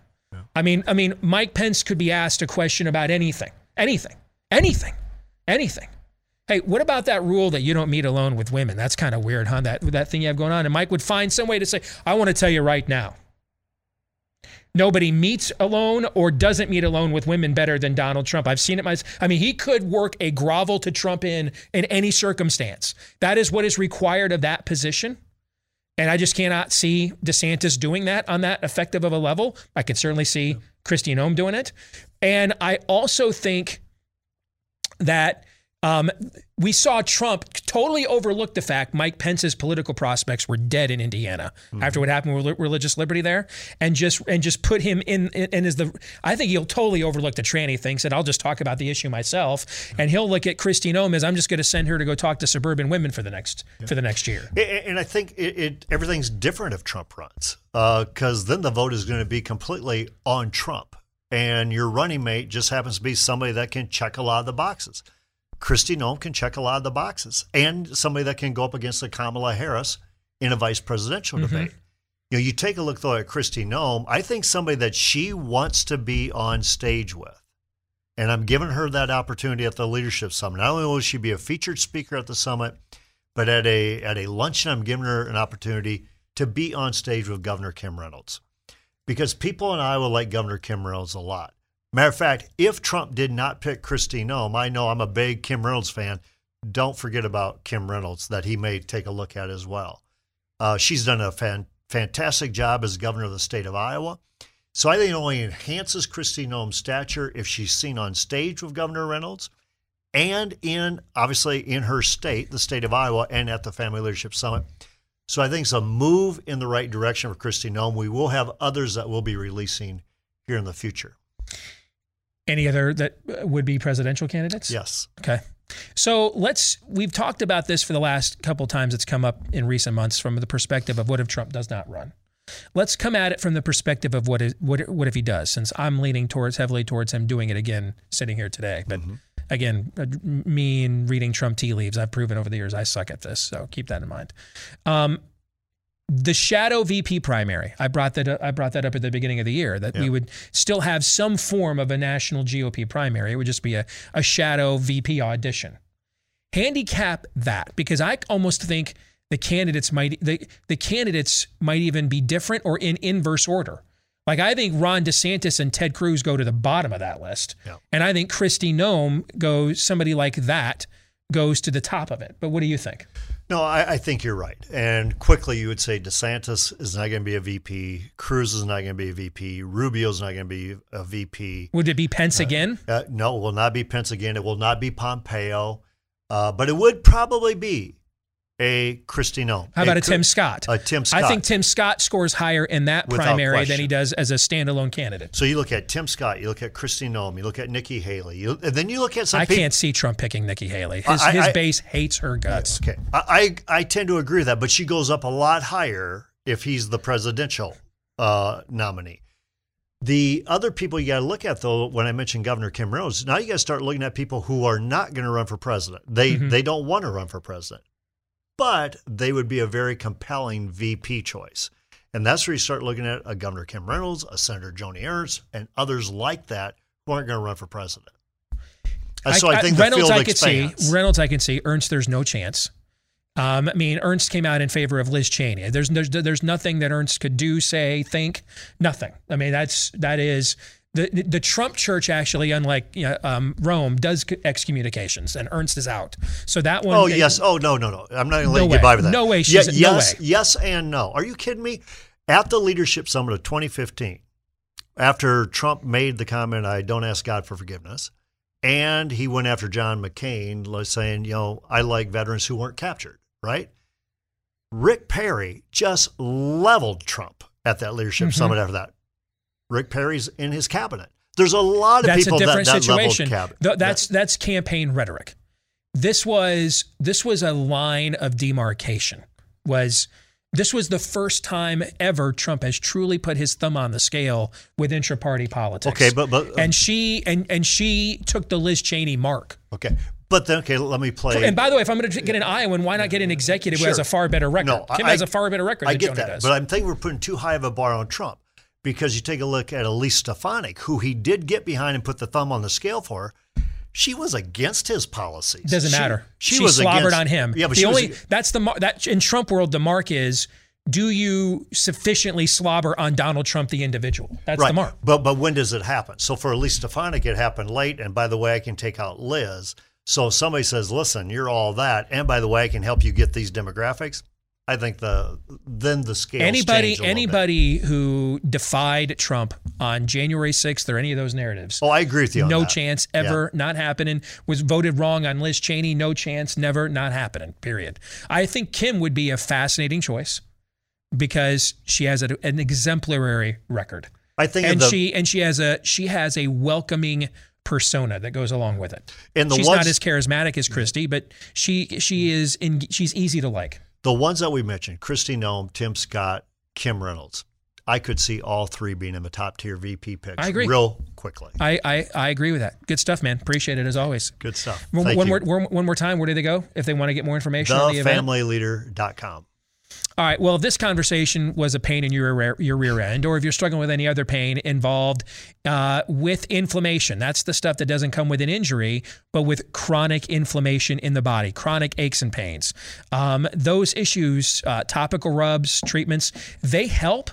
I mean, I mean, Mike Pence could be asked a question about anything, anything, anything, anything. Hey, what about that rule that you don't meet alone with women? That's kind of weird, huh? That that thing you have going on. And Mike would find some way to say, "I want to tell you right now." Nobody meets alone or doesn't meet alone with women better than Donald Trump. I've seen it myself. I mean, he could work a grovel to Trump in in any circumstance. That is what is required of that position. And I just cannot see DeSantis doing that on that effective of a level. I can certainly see Kristi Noem doing it. And I also think that Um, we saw Trump totally overlook the fact Mike Pence's political prospects were dead in Indiana Mm-hmm. after what happened with religious liberty there, and just and just put him in and as the. I think he'll totally overlook the tranny thing. Said I'll just talk about the issue myself, and he'll look at Christine Noem as I'm just going to send her to go talk to suburban women for the next for the next year. And I think it, it everything's different if Trump runs, because then the vote is going to be completely on Trump, and your running mate just happens to be somebody that can check a lot of the boxes. Kristi Noem can check a lot of the boxes, and somebody that can go up against the Kamala Harris in a vice presidential Mhm. debate. You know, you take a look though at Kristi Noem. I think somebody that she wants to be on stage with, and I'm giving her that opportunity at the leadership summit. Not only will she be a featured speaker at the summit, but at a at a luncheon, I'm giving her an opportunity to be on stage with Governor Kim Reynolds, because people in Iowa like Governor Kim Reynolds a lot. Matter of fact, if Trump did not pick Kristi Noem, I know I'm a big Kim Reynolds fan. Don't forget about Kim Reynolds that he may take a look at as well. Uh, she's done a fan, fantastic job as governor of the state of Iowa. So I think it only enhances Kristi Noem's stature if she's seen on stage with Governor Reynolds and in obviously in her state, the state of Iowa, and at the Family Leadership Summit. So I think it's a move in the right direction for Kristi Noem. We will have others that we'll be releasing here in the future. Any other that uh, would be presidential candidates? Yes. Okay. So let's, we've talked about this for the last couple times it's come up in recent months from the perspective of what if Trump does not run? Let's come at it from the perspective of what, is, what, what if he does, since I'm leaning towards heavily towards him doing it again sitting here today. But again, uh, me and reading Trump tea leaves, I've proven over the years I suck at this. So keep that in mind. Um, the shadow VP primary. I brought that up, I brought that up at the beginning of the year that we would still have some form of a national GOP primary. It would just be a, a shadow VP audition. Handicap that because I almost think the candidates might the, the candidates might even be different or in inverse order. Like I think Ron DeSantis and Ted Cruz go to the bottom of that list. Yeah. And I think Kristi Noem goes somebody like that goes to the top of it. But what do you think? No, I, I think you're right. And quickly, you would say DeSantis is not going to be a VP. Cruz is not going to be a VP. Rubio's not going to be a VP. Would it be Pence again? Uh, no, it will not be Pence again. It will not be Pompeo. Uh, but it would probably be a Kristi Noem. How about a Tim Scott? A Tim Scott. I think Tim Scott scores higher in that Without primary than he does as a standalone candidate. So you look at Tim Scott, you look at Kristi Noem, you look at Nikki Haley, you, and then you look at some I peop- can't see Trump picking Nikki Haley. His, I- his I- base hates her guts. Okay, I, I I tend to agree with that, but she goes up a lot higher if he's the presidential uh, nominee. The other people you got to look at, though, when I mentioned Governor Kim Reynolds, now you got to start looking at people who are not going to run for president. They Mhm. they don't want to run for president, but they would be a very compelling VP choice. And that's where you start looking at a Governor Kim Reynolds, a Senator Joni Ernst, and others like that who aren't going to run for president. Uh, so I, think the Reynolds field I could expands. see. Reynolds I can see. Ernst, there's no chance. Um, I mean, Ernst came out in favor of Liz Cheney. There's, there's there's nothing that Ernst could do, say, think, nothing. I mean, that's that is the the Trump church actually, unlike you know, um, Rome, does excommunications, and Ernst is out. So that one. Oh yes. Oh no, no, no. I'm not going to let No you way. get by with that. No way she's- no yes, way. yes, and no. Are you kidding me? At the leadership summit of 2015, after Trump made the comment, "I don't ask God for forgiveness," and he went after John McCain, saying, "You know, I like veterans who weren't captured." Right? Rick Perry just leveled Trump at that leadership Mhm. summit. After that, Rick Perry's in his cabinet. There's a lot of that's people a different that, that situation. cabinet. Th- that's that's campaign rhetoric. This was this was a line of demarcation. Was this was the first time ever Trump has truly put his thumb on the scale with intra-party politics. Okay, but- but- uh, and she and and she took the Liz Cheney mark. Okay, but then okay, let me play. And by the way, if I'm going to get an Iowan, why not get an executive who has a far better record? No, Kim I- has a far better record I than get Joni that, does. but I'm thinking we're putting too high of a bar on Trump because you take a look at Elise Stefanik, who he did get behind and put the thumb on the scale for. She was against his policies. Doesn't She- matter. She, She, was slobbered against- on him. Yeah, but the only was, that's the that in Trump world the mark is do you sufficiently slobber on Donald Trump the individual? That's right. the mark. But but when does it happen? So for Elise Stefanik, it happened late. And by the way, I can take out Liz. So if somebody says, "Listen, you're all that," and by the way, I can help you get these demographics. I think the then the scale Anybody anybody who defied Trump on January 6th or any of those narratives. Oh, I agree with you. no that. chance ever not happening. Was voted wrong on Liz Cheney. No chance, never not happening. Period. I think Kim would be a fascinating choice because she has a, an exemplary record. I think and the- she and she has a she has a welcoming persona that goes along with it. And the she's ones- not as charismatic as Kristi, but she she is in, she's easy to like. The ones that we mentioned, Kristi Noem, Tim Scott, Kim Reynolds. I could see all three being in the top tier VP picks I agree. real quickly. I, I, I agree with that. Good stuff, man. Appreciate it as always. Good stuff. One, one more one, more time. Where do they go if they want to get more information on the? TheFamilyLeader.com. All right. Well, if this conversation was a pain in your rear, your rear end, or if you're struggling with any other pain involved uh, with inflammation, that's the stuff that doesn't come with an injury, but with chronic inflammation in the body, chronic aches and pains. Um, those issues, uh, topical rubs, treatments, they help.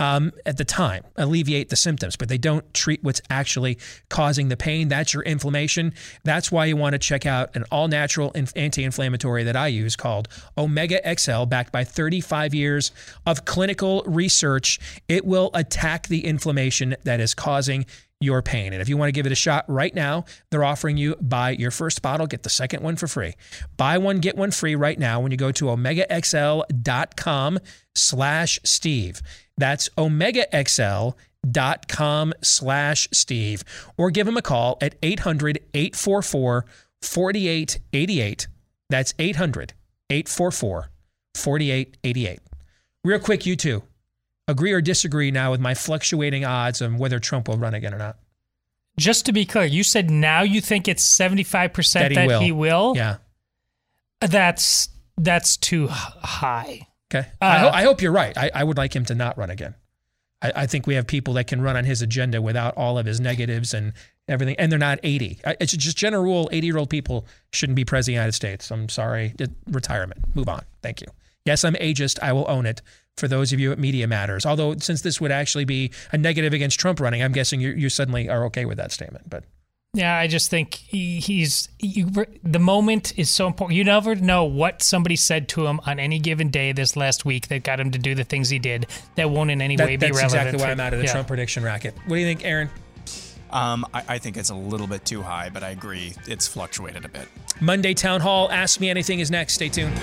Um, at the time, alleviate the symptoms, but they don't treat what's actually causing the pain. That's your inflammation. That's why you want to check out an all natural anti inflammatory that I use called Omega XL, backed by 35 years of clinical research. It will attack the inflammation that is causing your pain. And if you want to give it a shot right now, they're offering you buy your first bottle, get the second one for free. Buy one, get one free right now when you go to omegaxl.com slash Steve. That's omegaxl.com slash Steve. Or give him a call at 800 844 4888. That's 800 844 4888. Real quick, you two agree or disagree now with my fluctuating odds on whether Trump will run again or not? Just to be clear, you said now you think it's 75% That he that will. he will? Yeah. That's that's too high. Okay. Uh, I, ho- I hope you're right. I, I would like him to not run again. I, I think we have people that can run on his agenda without all of his negatives and everything, and they're not 80. It's just general rule 80 year old people shouldn't be president of the United States. I'm sorry. Retirement. Move on. Thank you. Yes, I'm ageist. I will own it for those of you at Media Matters. Although, since this would actually be a negative against Trump running, I'm guessing you, you suddenly are okay with that statement. But Yeah, I just think he, he's you, the moment is so important. You never know what somebody said to him on any given day this last week that got him to do the things he did that won't in any that- way be that's relevant. exactly why I'm out of the yeah. Trump prediction racket. What do you think, Aaron? Um, I, I think it's a little bit too high, but I agree it's fluctuated a bit. Monday Town Hall. Ask Me Anything is next. Stay tuned.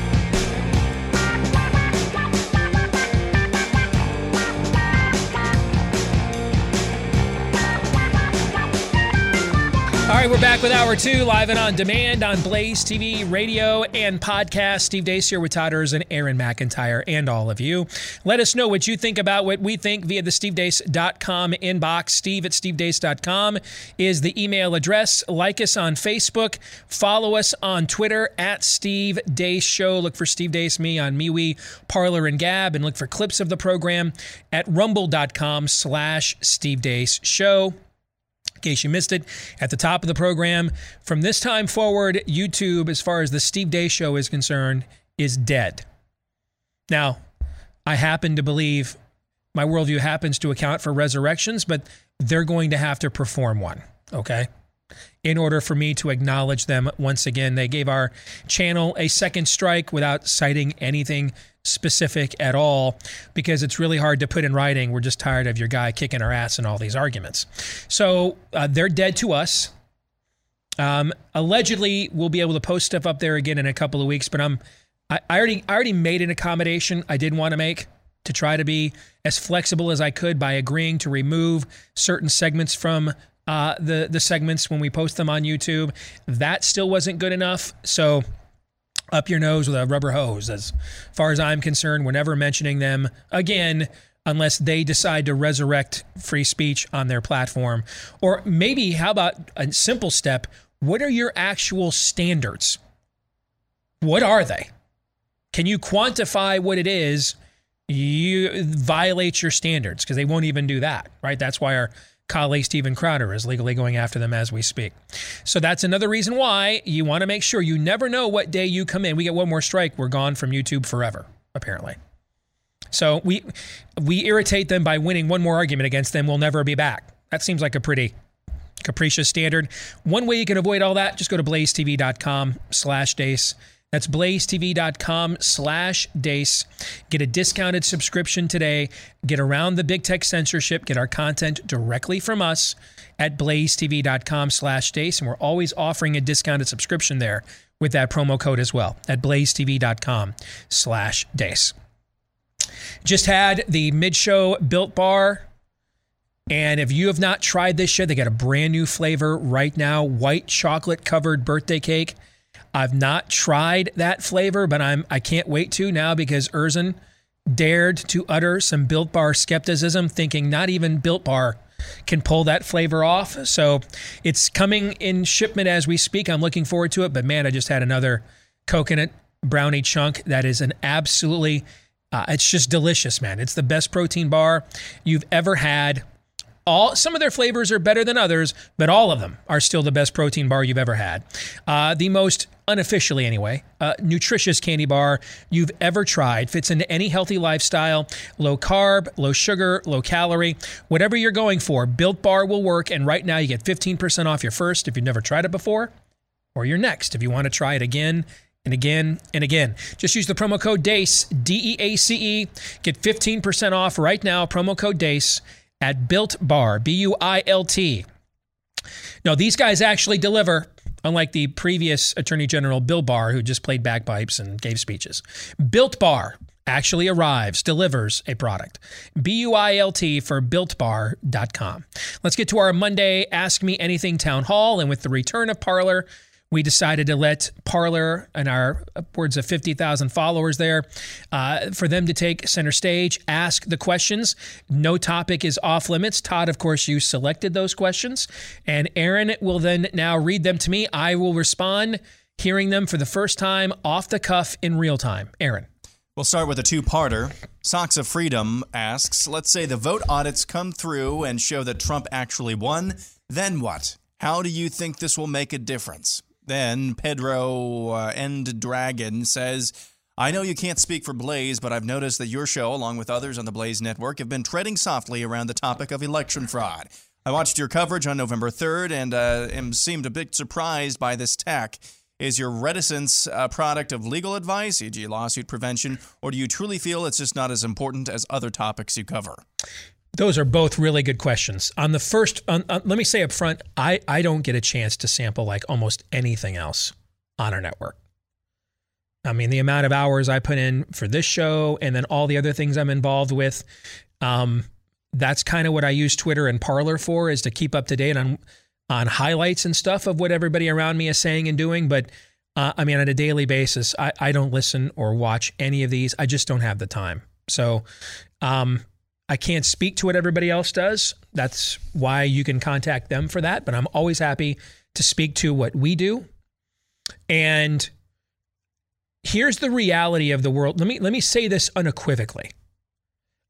Right, we're back with hour two, live and on demand on Blaze TV, radio, and podcast. Steve Deace here with Todd Ers and Aaron McIntyre and all of you. Let us know what you think about what we think via the stevedeace.com inbox. Steve at stevedeace.com is the email address. Like us on Facebook. Follow us on Twitter at Steve Deace Show. Look for Steve Deace, me on MeWe, Parler, and Gab, and look for clips of the program at rumble.com slash Steve Deace Show. In case you missed it, at the top of the program, from this time forward, YouTube, as far as the Steve Deace Show is concerned, is dead. Now, I happen to believe my worldview happens to account for resurrections, but they're going to have to perform one, okay? In order for me to acknowledge them once again, they gave our channel a second strike without citing anything specific at all because it's really hard to put in writing. We're just tired of your guy kicking our ass in all these arguments. So uh, they're dead to us. Um, allegedly, we'll be able to post stuff up there again in a couple of weeks, but I'm I, I already I already made an accommodation I did want to make to try to be as flexible as I could by agreeing to remove certain segments from uh, the the segments when we post them on YouTube. That still wasn't good enough, so up your nose with a rubber hose. As far as I'm concerned, we're never mentioning them again unless they decide to resurrect free speech on their platform. Or maybe, how about a simple step? What are your actual standards? What are they? Can you quantify what it is you violate your standards? Because they won't even do that, right? That's why our colleague Steven Crowder is legally going after them as we speak. So that's another reason why you want to make sure you never know what day you come in. We get one more strike, we're gone from YouTube forever, apparently. So we we irritate them by winning one more argument against them. We'll never be back. That seems like a pretty capricious standard. One way you can avoid all that, just go to blazetv.com slash deace. That's blazetv.com slash deace. Get a discounted subscription today. Get around the big tech censorship. Get our content directly from us at blazetv.com slash deace. And we're always offering a discounted subscription there with that promo code as well at blazetv.com slash deace. Just had the mid-show Built Bar. And if you have not tried this yet, they got a brand new flavor right now, white chocolate covered birthday cake. I've not tried that flavor, but I'm I can't wait to now because Erzen dared to utter some Built Bar skepticism, thinking not even Built Bar can pull that flavor off. So it's coming in shipment as we speak. I'm looking forward to it. But man, I just had another coconut brownie chunk that is an absolutely uh, it's just delicious, man. It's the best protein bar you've ever had. All some of their flavors are better than others, but all of them are still the best protein bar you've ever had. Uh, the most unofficially, anyway, uh, nutritious candy bar you've ever tried. Fits into any healthy lifestyle. Low carb, low sugar, low calorie. Whatever you're going for, Built Bar will work. And right now, you get 15% off your first if you've never tried it before, or your next if you want to try it again and again and again. Just use the promo code DEACE, D E A C E. Get 15% off right now, promo code DEACE at Built Bar, B U I L T. No, these guys actually deliver, unlike the previous Attorney General Bill Barr, who just played bagpipes and gave speeches. Built Bar actually arrives, delivers a product. B U I L T for builtbar.com. Let's get to our Monday Ask Me Anything town hall. And with the return of Parler, we decided to let Parler and our upwards of 50,000 followers there uh, for them to take center stage, ask the questions. No topic is off limits. Todd, of course, you selected those questions, and Aaron will then now read them to me. I will respond, hearing them for the first time off the cuff in real time. Aaron. We'll start with a two parter. Socks of Freedom asks Let's say the vote audits come through and show that Trump actually won. Then what? How do you think this will make a difference? Then Pedro uh, End Dragon says, I know you can't speak for Blaze, but I've noticed that your show, along with others on the Blaze network, have been treading softly around the topic of election fraud. I watched your coverage on November 3rd and uh, am seemed a bit surprised by this tack. Is your reticence a product of legal advice, e.g., lawsuit prevention, or do you truly feel it's just not as important as other topics you cover? Those are both really good questions. On the first, on, on, let me say up front, I, I don't get a chance to sample like almost anything else on our network. I mean, the amount of hours I put in for this show and then all the other things I'm involved with, um, that's kind of what I use Twitter and Parler for, is to keep up to date on on highlights and stuff of what everybody around me is saying and doing. But uh, I mean, on a daily basis, I, I don't listen or watch any of these. I just don't have the time. So um, I can't speak to what everybody else does. That's why you can contact them for that. But I'm always happy to speak to what we do. And here's the reality of the world. Let me let me say this unequivocally.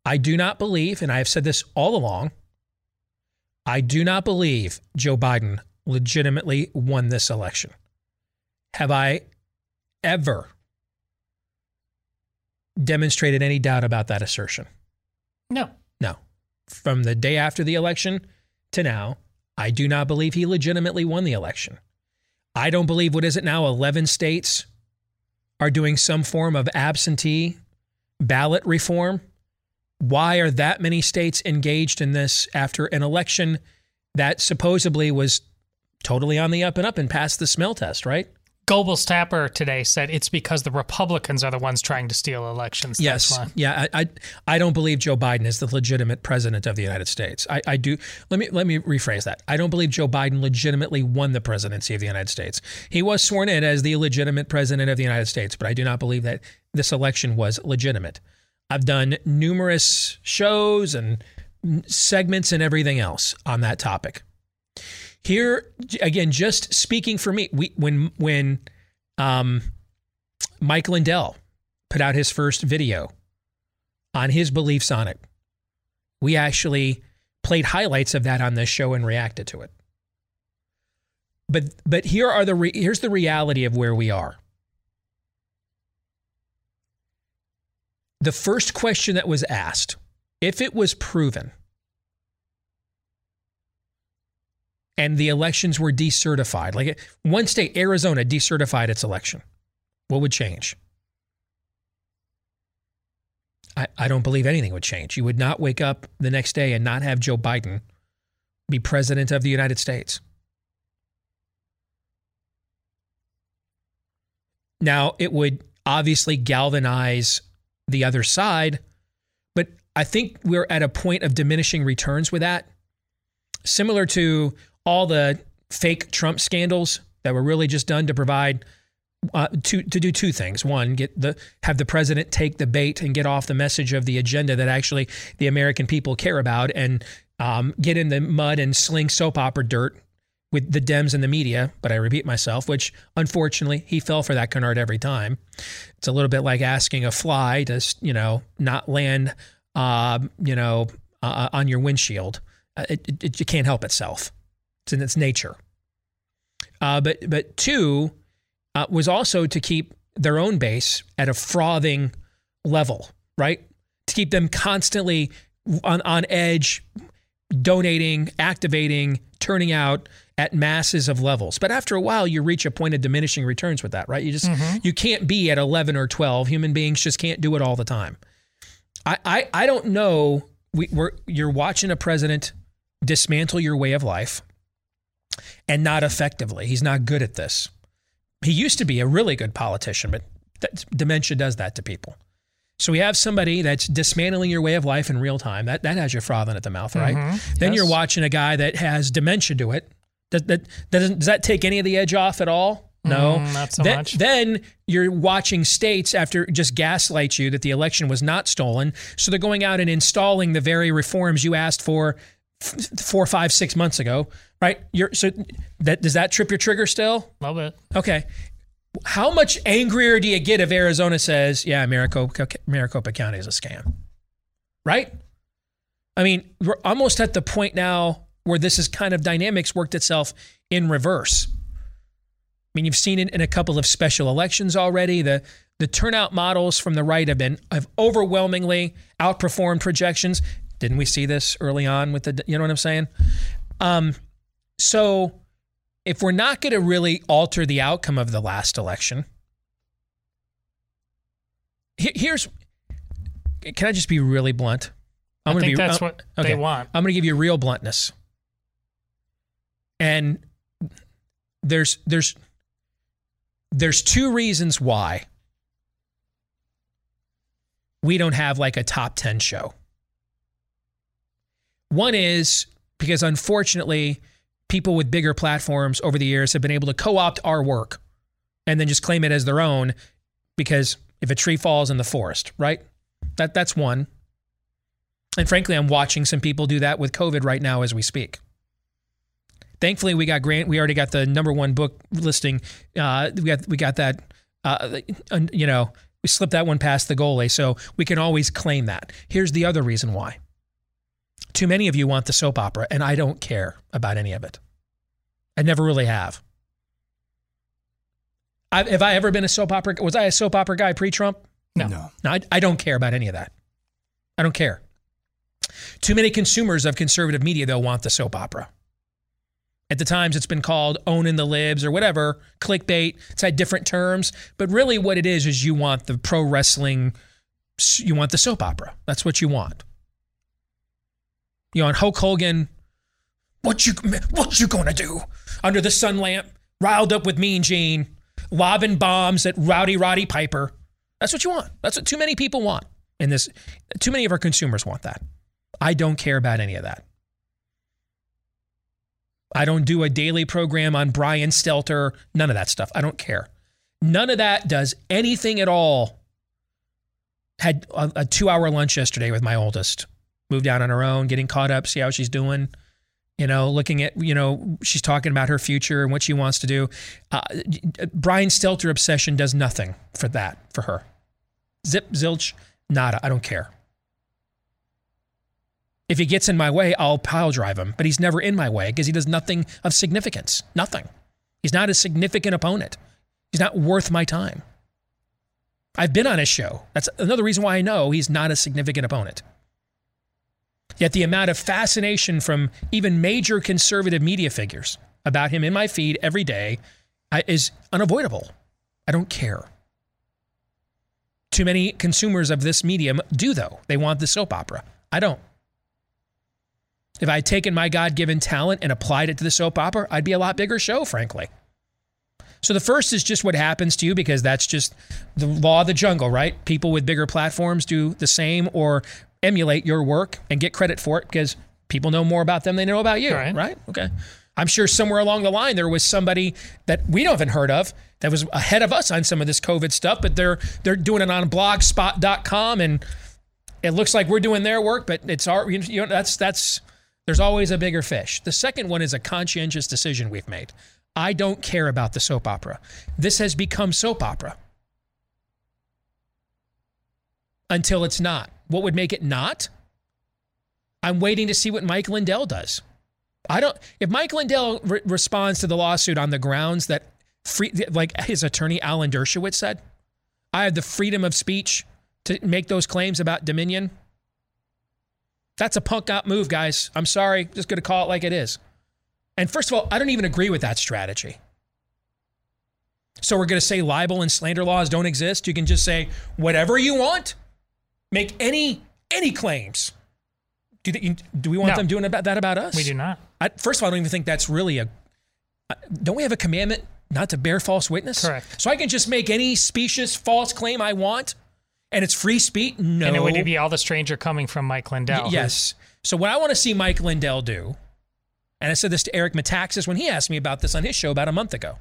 I do not believe, and I have said this all along, I do not believe Joe Biden legitimately won this election. Have I ever demonstrated any doubt about that assertion? No. No. From the day after the election to now, I do not believe he legitimately won the election. I don't believe, what is it now, 11 states are doing some form of absentee ballot reform. Why are that many states engaged in this after an election that supposedly was totally on the up and up and passed the smell test, right? Goebbels Tapper today said it's because the Republicans are the ones trying to steal elections. Yes, yeah, I, I, I don't believe Joe Biden is the legitimate president of the United States. I, I do. Let me let me rephrase that. I don't believe Joe Biden legitimately won the presidency of the United States. He was sworn in as the legitimate president of the United States, but I do not believe that this election was legitimate. I've done numerous shows and segments and everything else on that topic. Here again, just speaking for me, we when when um, Mike Lindell put out his first video on his beliefs on it, we actually played highlights of that on this show and reacted to it. But but here are the re- here's the reality of where we are. The first question that was asked, if it was proven and the elections were decertified. Like one state, Arizona, decertified its election. What would change? I, I don't believe anything would change. You would not wake up the next day and not have Joe Biden be president of the United States. Now, it would obviously galvanize the other side, but I think we're at a point of diminishing returns with that. Similar to all the fake Trump scandals that were really just done to provide uh, to to do two things. One, get the have the president take the bait and get off the message of the agenda that actually the American people care about, and um, get in the mud and sling soap opera dirt with the Dems and the media. But I repeat myself, which unfortunately he fell for that canard every time. It's a little bit like asking a fly to you know not land uh, you know uh, on your windshield. Uh, it, it, it can't help itself. It's in its nature. Uh, but but two uh, was also to keep their own base at a frothing level, right? To keep them constantly on, on edge, donating, activating, turning out at masses of levels. But after a while, you reach a point of diminishing returns with that, right? You just Mm-hmm. you can't be at 11 or 12. Human beings just can't do it all the time. I I, I don't know. We, we're you're watching a president dismantle your way of life, and not effectively. He's not good at this. He used to be a really good politician, but that, dementia does that to people. So we have somebody that's dismantling your way of life in real time. That that has you frothing at the mouth, right? Mhm. Then Yes. you're watching a guy that has dementia do it. Does that, doesn't, does that take any of the edge off at all? No, Mm, not so then, much. Then you're watching states after just gaslight you that the election was not stolen. So they're going out and installing the very reforms you asked for four, five, six months ago, right? You're so that does that trip your trigger still? A little bit. Okay. How much angrier do you get if Arizona says, yeah, Maricopa, Maricopa County is a scam? Right? I mean, we're almost at the point now where this is kind of dynamics worked itself in reverse. I mean, you've seen it in a couple of special elections already. The the turnout models from the right have been have overwhelmingly outperformed projections. Didn't we see this early on with the you know what I'm saying? Um, so if we're not going to really alter the outcome of the last election, here's can I just be really blunt? I'm gonna be, that's uh, what they want. I'm going to give you real bluntness. And there's there's there's two reasons why we don't have like a top 10 show. One is because unfortunately people with bigger platforms over the years have been able to co-opt our work and then just claim it as their own because if a tree falls in the forest, right? That that's one. And frankly, I'm watching some people do that with COVID right now as we speak. Thankfully, we got grant. We already got the number one book listing. Uh, we got we got that. Uh, you know, we slipped that one past the goalie, so we can always claim that. Here's the other reason why. Too many of you want the soap opera, and I don't care about any of it. I never really have. I, have I ever been a soap opera? Was I a soap opera guy pre-Trump? No. No. No, I, I don't care about any of that. I don't care. Too many consumers of conservative media, though, want the soap opera. At the times, it's been called owning the libs or whatever, clickbait. It's had different terms. But really, what it is, is you want the pro wrestling, you want the soap opera. That's what you want. You want Hulk Hogan, what you, what you gonna do? Under the sun lamp, riled up with Mean Gene, lobbing bombs at Rowdy Roddy Piper. That's what you want. That's what too many people want. In this, too many of our consumers want that. I don't care about any of that. I don't do a daily program on Brian Stelter, none of that stuff. I don't care. None of that does anything at all. Had a, a two hour lunch yesterday with my oldest. Moved down on her own, getting caught up, see how she's doing. You know, looking at, you know, she's talking about her future and what she wants to do. Uh, Brian Stelter obsession does nothing for that, for her. Zip, zilch, nada. I don't care. If he gets in my way, I'll pile drive him, but he's never in my way because he does nothing of significance. Nothing. He's not a significant opponent. He's not worth my time. I've been on his show. That's another reason why I know he's not a significant opponent. Yet the amount of fascination from even major conservative media figures about him in my feed every day is unavoidable. I don't care. Too many consumers of this medium do, though. They want the soap opera. I don't. If I had taken my God given talent and applied it to the soap opera, I'd be a lot bigger show, frankly. So the first is just what happens to you because that's just the law of the jungle, right? People with bigger platforms do the same or emulate your work and get credit for it because people know more about them than they know about you, Right. right? Okay. I'm sure somewhere along the line there was somebody that we don't even heard of that was ahead of us on some of this COVID stuff, but they're they're doing it on blogspot.com and it looks like we're doing their work, but it's our you know that's that's there's always a bigger fish. The second one is a conscientious decision we've made. I don't care about the soap opera. This has become soap opera. Until it's not. What would make it not? I'm waiting to see what Mike Lindell does. I don't. If Mike Lindell re- responds to the lawsuit on the grounds that free, like his attorney Alan Dershowitz said, I have the freedom of speech to make those claims about Dominion. That's a punk out move, guys. I'm sorry. Just going to call it like it is. And first of all, I don't even agree with that strategy. So we're going to say libel and slander laws don't exist. You can just say whatever you want, make any any claims. Do, you, do we want No. them doing about that about us? We do not. I, first of all, I don't even think that's really a. uh, Don't we have a commandment not to bear false witness? Correct. So I can just make any specious false claim I want, and it's free speech. No. And it would be all the stranger coming from Mike Lindell. Y- yes. So what I want to see Mike Lindell do, and I said this to Eric Metaxas when he asked me about this on his show about a month ago.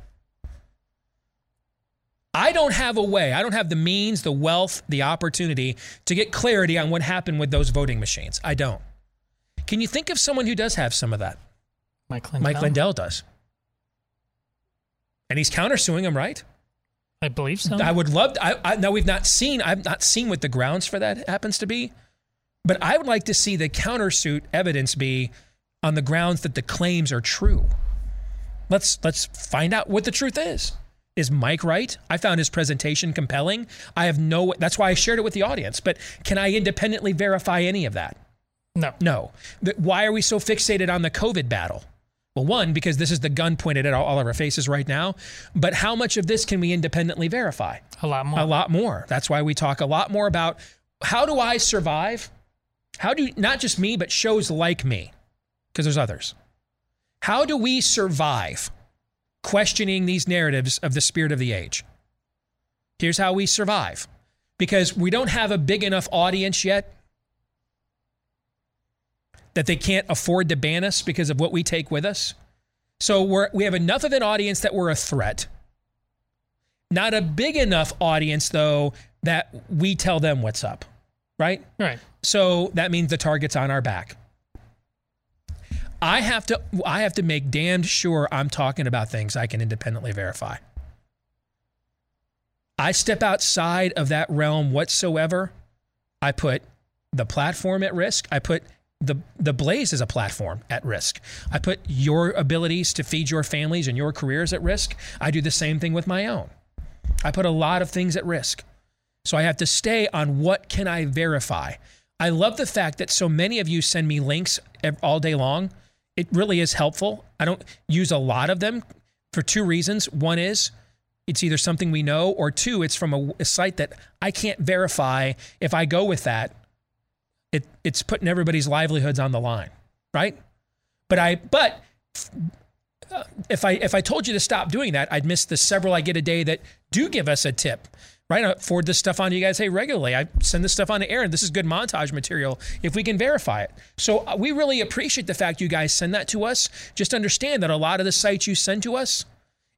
I don't have a way, I don't have the means, the wealth, the opportunity to get clarity on what happened with those voting machines. I don't. Can you think of someone who does have some of that? Mike Lindell. Mike Lindell does. And he's countersuing him, right? I believe so. I would love. I, I now we've not seen. I've not seen what the grounds for that happens to be, but I would like to see the countersuit evidence be on the grounds that the claims are true. Let's let's find out what the truth is. Is Mike right? I found his presentation compelling. I have no. That's why I shared it with the audience. But can I independently verify any of that? No. No. Why are we so fixated on the COVID battle? Well, one, because this is the gun pointed at all all of our faces right now. But how much of this can we independently verify? A lot more. A lot more. That's why we talk a lot more about how do I survive? How do not just me, but shows like me, because there's others. How do we survive questioning these narratives of the spirit of the age? Here's how we survive because we don't have a big enough audience yet that they can't afford to ban us because of what we take with us. So we're, we have enough of an audience that we're a threat. Not a big enough audience, though, that we tell them what's up, right? Right. So that means the target's on our back. I have to I have to make damned sure I'm talking about things I can independently verify. I step outside of that realm whatsoever. I put the platform at risk. I put the the blaze as a platform at risk. I put your abilities to feed your families and your careers at risk. I do the same thing with my own. I put a lot of things at risk. So I have to stay on what can I verify. I love the fact that so many of you send me links all day long. It really is helpful. I don't use a lot of them for two reasons. One is it's either something we know, or two, it's from a, a site that I can't verify. If I go with that, it, it's putting everybody's livelihoods on the line, right? But I, but uh, if I if I told you to stop doing that, I'd miss the several I get a day that do give us a tip. Right, I forward this stuff on to you guys. Hey, regularly, I send this stuff on to Aaron. This is good montage material if we can verify it. So uh, we really appreciate the fact you guys send that to us. Just understand that a lot of the sites you send to us,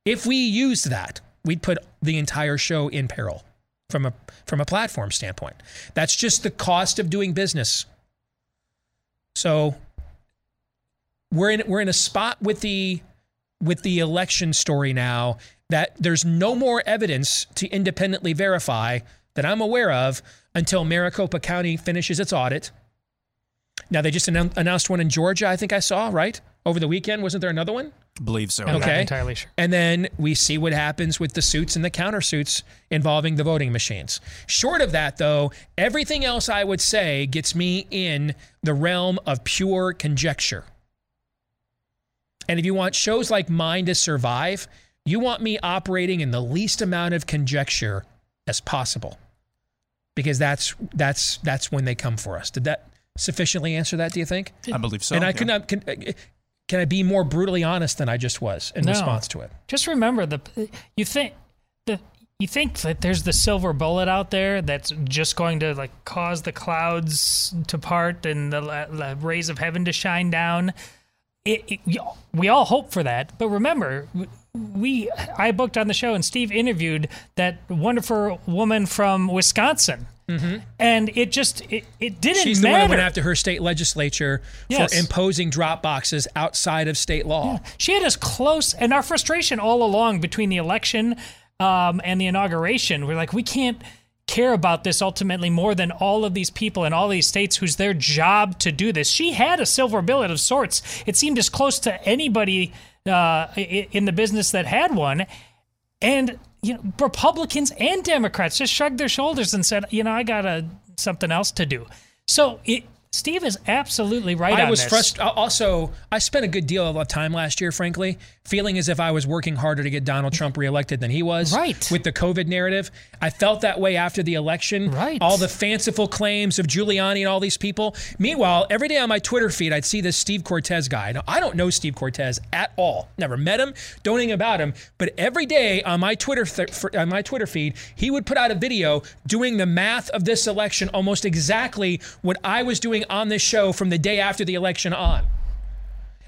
if we used that, we'd put the entire show in peril from a from a platform standpoint. That's just the cost of doing business. So we're in we're in a spot with the with the election story now that there's no more evidence to independently verify that I'm aware of until Maricopa County finishes its audit. Now they just announced one in Georgia, I think I saw, right? Over the weekend, wasn't there another one? Believe so. I'm not Okay. entirely sure. And then we see what happens with the suits and the countersuits involving the voting machines. Short of that, though, everything else I would say gets me in the realm of pure conjecture. And if you want shows like mine to survive, you want me operating in the least amount of conjecture as possible. because that's that's that's when they come for us. Did that sufficiently answer that? Do you think? I believe so. and I yeah. could not. Can, uh, can I be more brutally honest than I just was in No. response to it? Just remember the you think the you think that there's the silver bullet out there that's just going to like cause the clouds to part and the, la- la- rays of heaven to shine down. It, it, we all- we all hope for that, but remember, we I booked on the show and Steve interviewed that wonderful woman from Wisconsin, and it just it, it didn't Mm-hmm. She's the matter. one went after her state legislature Yes. for imposing drop boxes outside of state law. She had us close, and our frustration all along between the election um, and the inauguration, we're like, we can't care about this ultimately more than all of these people in all these states whose their job to do this. She had a silver bullet of sorts. It seemed as close to anybody uh, in the business that had one, and you know, Republicans and Democrats just shrugged their shoulders and said, you know, I got a something else to do. So it. Steve is absolutely right I was frustrated. Uh, also, I spent a good deal of uh, time last year, frankly, feeling as if I was working harder to get Donald Trump reelected than he was. Right. With the COVID narrative. I felt that way after the election. Right. All the fanciful claims of Giuliani and all these people. Meanwhile, every day on my Twitter feed, I'd see this Steve Cortes guy. Now, I don't know Steve Cortes at all. Never met him, don't know anything about him. But every day on my Twitter th- on my Twitter feed, he would put out a video doing the math of this election almost exactly what I was doing on this show from the day after the election on.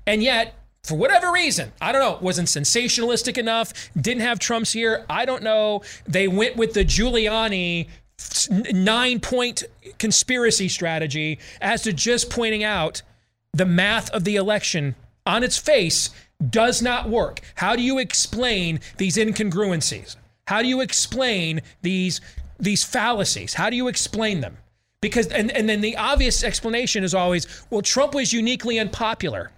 And yet, for whatever reason, I don't know, wasn't sensationalistic enough, didn't have Trump's ear, I don't know. They went with the Giuliani nine point conspiracy strategy as to just pointing out the math of the election on its face does not work. How do you explain these incongruencies? How do you explain these these fallacies? How do you explain them? Because and, and then the obvious explanation is always, well, Trump was uniquely unpopular.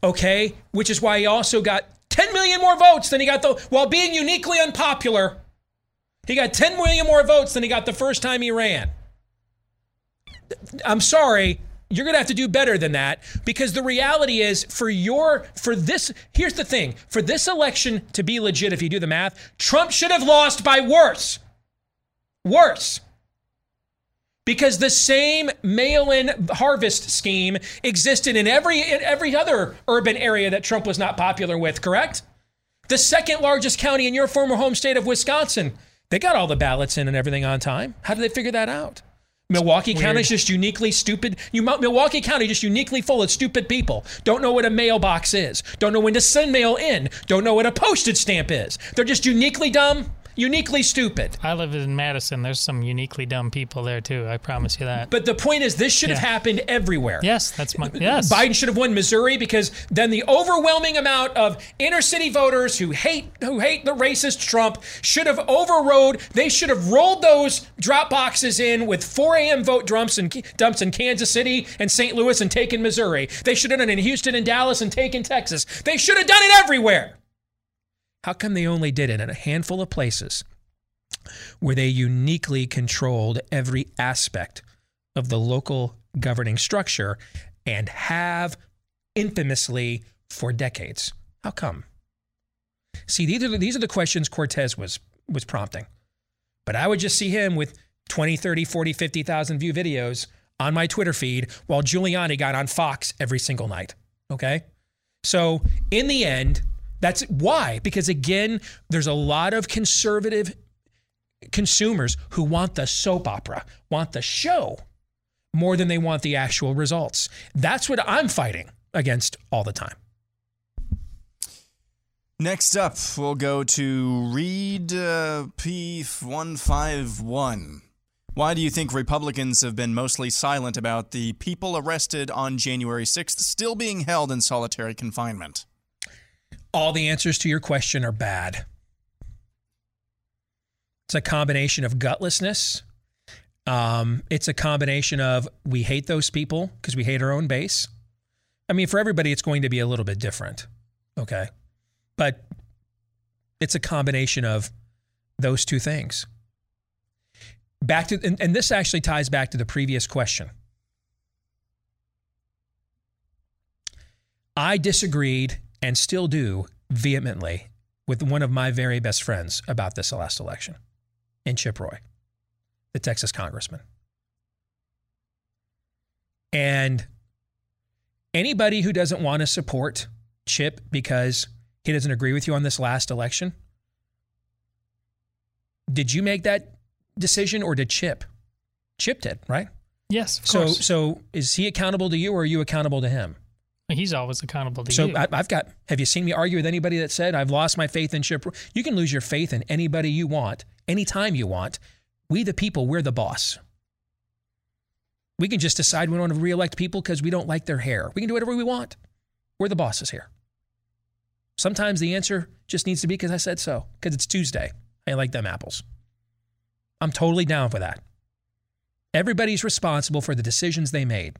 Okay, which is why he also got 10 million more votes than he got the while being uniquely unpopular. He got 10 million more votes than he got the first time he ran. I'm sorry, you're going to have to do better than that because the reality is for your for this here's the thing, for this election to be legit if you do the math, Trump should have lost by worse. Worse. Because the same mail-in harvest scheme existed in every in every other urban area that Trump was not popular with, correct? The second largest county in your former home state of Wisconsin, they got all the ballots in and everything on time. How did they figure that out? Milwaukee County is just uniquely stupid. You, Milwaukee County just uniquely full of stupid people. Don't know what a mailbox is. Don't know when to send mail in. Don't know what a postage stamp is. They're just uniquely dumb, uniquely stupid. I live in Madison. There's some uniquely dumb people there too. I promise you that. But the point is, this should have happened everywhere. yes, that's my yes. Biden should have won Missouri because then the overwhelming amount of inner city voters who hate who hate the racist Trump should have overrode. They should have rolled those drop boxes in with 4 a.m. vote dumps and dumps in Kansas City and St. Louis and taken Missouri. They should have done it in Houston and Dallas and taken Texas. They should have done it everywhere. How come they only did it in a handful of places where they uniquely controlled every aspect of the local governing structure and have infamously for decades? How come? See, these are the, these are the questions Cortes was was prompting. But I would just see him with 20, 30, 40, 50,000 view videos on my Twitter feed while Giuliani got on Fox every single night. Okay? So, in the end, that's why because again, there's a lot of conservative consumers who want the soap opera, want the show more than they want the actual results. That's what I'm fighting against all the time. Next up, we'll go to Reed uh, P151. Why do you think Republicans have been mostly silent about the people arrested on January 6th still being held in solitary confinement? All the answers to your question are bad. It's a combination of gutlessness. Um, it's a combination of we hate those people because we hate our own base. I mean, for everybody, it's going to be a little bit different. Okay. But it's a combination of those two things. Back to, and, and this actually ties back to the previous question. I disagreed and still do vehemently with one of my very best friends about this last election in Chip Roy. the Texas congressman. And anybody who doesn't want to support Chip because he doesn't agree with you on this last election, did you make that decision or did Chip? Chip did, right? Yes, of so course. so is he accountable to you or are you accountable to him? He's always accountable to you. So you. I, I've got. Have you seen me argue with anybody that said I've lost my faith in Chip? You can lose your faith in anybody you want, anytime you want. We the people, we're the boss. We can just decide we don't want to reelect people because we don't like their hair. We can do whatever we want. We're the bosses here. Sometimes the answer just needs to be because I said so, because it's Tuesday. I like them apples. I'm totally down for that. Everybody's responsible for the decisions they made.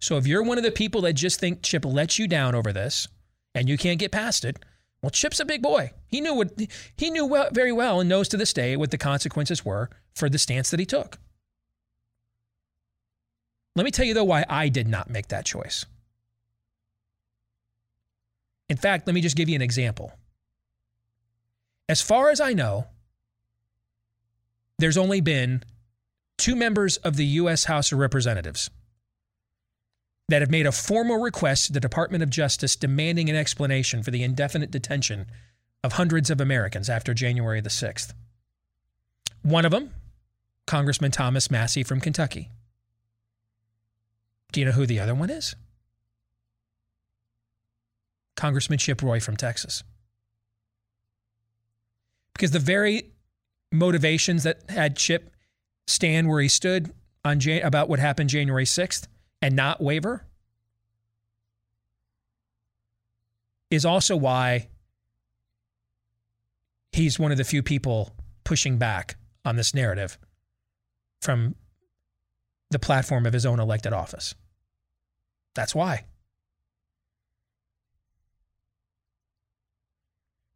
So if you're one of the people that just think Chip lets you down over this and you can't get past it, well, Chip's a big boy. He knew what he knew well, very well and knows to this day what the consequences were for the stance that he took. Let me tell you though why I did not make that choice. In fact, let me just give you an example. As far as I know, there's only been two members of the U.S. House of Representatives that have made a formal request to the Department of Justice demanding an explanation for the indefinite detention of hundreds of Americans after January the 6th. One of them, Congressman Thomas Massie from Kentucky. Do you know who the other one is? Congressman Chip Roy from Texas. Because the very motivations that had Chip stand where he stood on Jan- about what happened January 6th and not waver is also why he's one of the few people pushing back on this narrative from the platform of his own elected office. That's why.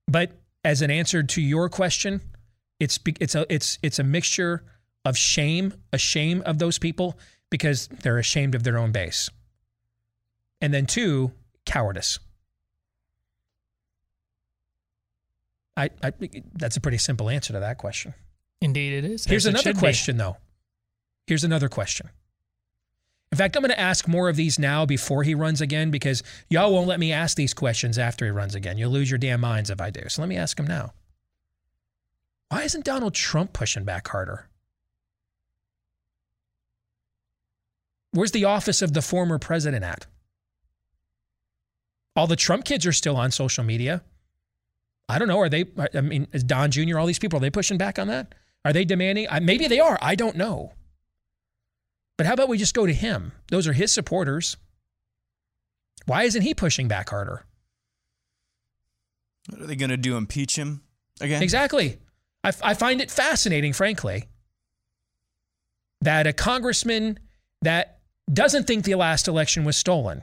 But as an answer to your question, it's it's a it's it's a mixture of shame, a shame of those people because they're ashamed of their own base. And then two, cowardice. I, I that's a pretty simple answer to that question. Indeed, it is. Here's it another should be. question though. Here's another question. In fact, I'm going to ask more of these now before he runs again because y'all won't let me ask these questions after he runs again. You'll lose your damn minds if I do. So let me ask him now. Why isn't Donald Trump pushing back harder? Where's the office of the former president at? All the Trump kids are still on social media. I don't know. Are they, I mean, is Don Jr., all these people, are they pushing back on that? Are they demanding? Maybe they are. I don't know. But how about we just go to him? Those are his supporters. Why isn't he pushing back harder? What are they going to do? Impeach him again? Exactly. I, I find it fascinating, frankly, that a congressman that doesn't think the last election was stolen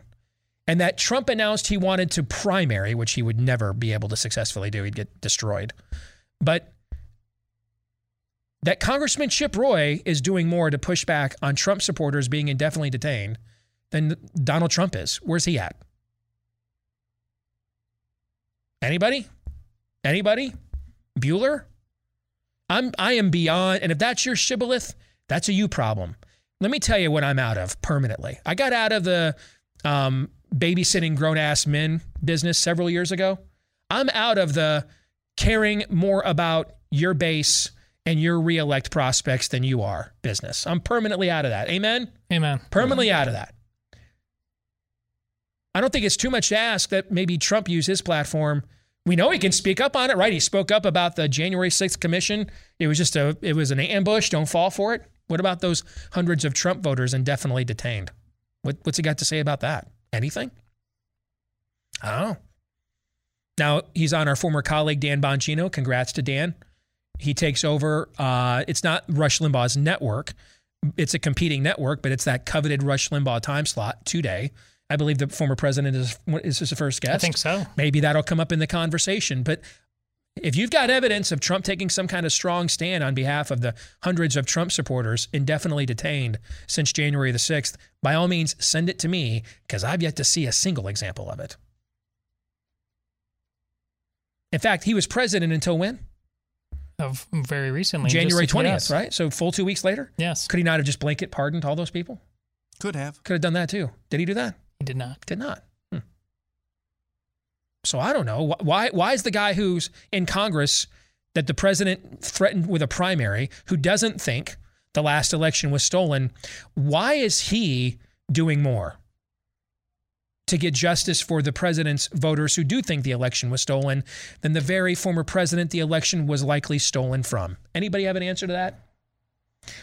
and that Trump announced he wanted to primary, which he would never be able to successfully do, he'd get destroyed. But that Congressman Chip Roy is doing more to push back on Trump supporters being indefinitely detained than Donald Trump is. Where's he at? Anybody? Anybody? Bueller? I'm I am beyond, and if that's your shibboleth, that's a you problem. Let me tell you what I'm out of permanently. I got out of the um, babysitting grown ass men business several years ago. I'm out of the caring more about your base and your reelect prospects than you are business. I'm permanently out of that. Amen? Amen. Permanently out of that. I don't think it's too much to ask that maybe Trump use his platform. We know he can speak up on it, right? He spoke up about the January 6th commission. It was just a it was an ambush. Don't fall for it. What about those hundreds of Trump voters indefinitely detained? What, what's he got to say about that? Anything? I don't know. Now he's on our former colleague Dan Bongino. Congrats to Dan. He takes over. Uh, it's not Rush Limbaugh's network. It's a competing network, but it's that coveted Rush Limbaugh time slot today. I believe the former president is is his first guest. I think so. Maybe that'll come up in the conversation. But if you've got evidence of Trump taking some kind of strong stand on behalf of the hundreds of Trump supporters indefinitely detained since January the 6th, by all means, send it to me because I've yet to see a single example of it. In fact, he was president until when? of very recently. January 20th, right? So full two weeks later? Yes. Could he not have just blanket pardoned all those people? Could have. Could have done that too. Did he do that? He did not. Did not. So I don't know. Why, why is the guy who's in Congress that the president threatened with a primary, who doesn't think the last election was stolen, why is he doing more to get justice for the president's voters who do think the election was stolen than the very former president the election was likely stolen from? Anybody have an answer to that?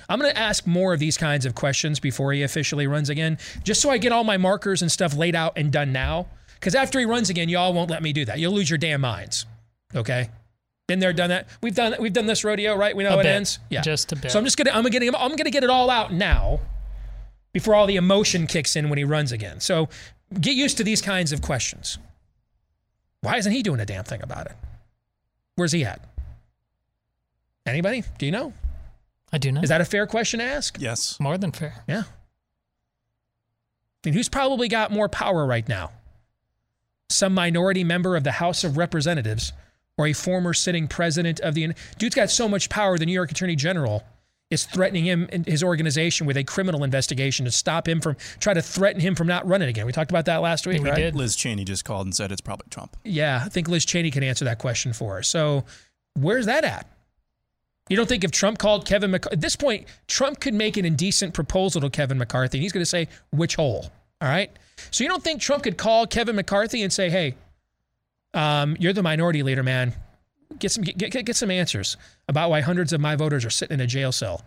I'm going to ask more of these kinds of questions before he officially runs again, just so I get all my markers and stuff laid out and done now. Because after he runs again, y'all won't let me do that. You'll lose your damn minds. Okay? Been there, done that. We've done we've done this rodeo, right? We know A how it bit. ends. Yeah, Just a bit. So I'm just gonna I'm gonna I'm gonna get it all out now, before all the emotion kicks in when he runs again. So get used to these kinds of questions. Why isn't he doing a damn thing about it? Where's he at? Anybody? Do you know? I do know. Is that a fair question to ask? Yes. More than fair. Yeah. And who's probably got more power right now? Some minority member of the House of Representatives or a former sitting president of the. Dude's got so much power, the New York Attorney General is threatening him and his organization with a criminal investigation to stop him from, try to threaten him from not running again. We talked about that last week, We right? Did. Liz Cheney just called and said it's probably Trump. Yeah, I think Liz Cheney can answer that question for us. So, where's that at? You don't think if Trump called Kevin McCarthy, at this point, Trump could make an indecent proposal to Kevin McCarthy, and he's going to say, which hole? All right. So, you don't think Trump could call Kevin McCarthy and say, hey, um, you're the minority leader, man. Get some, get, get, get some answers about why hundreds of my voters are sitting in a jail cell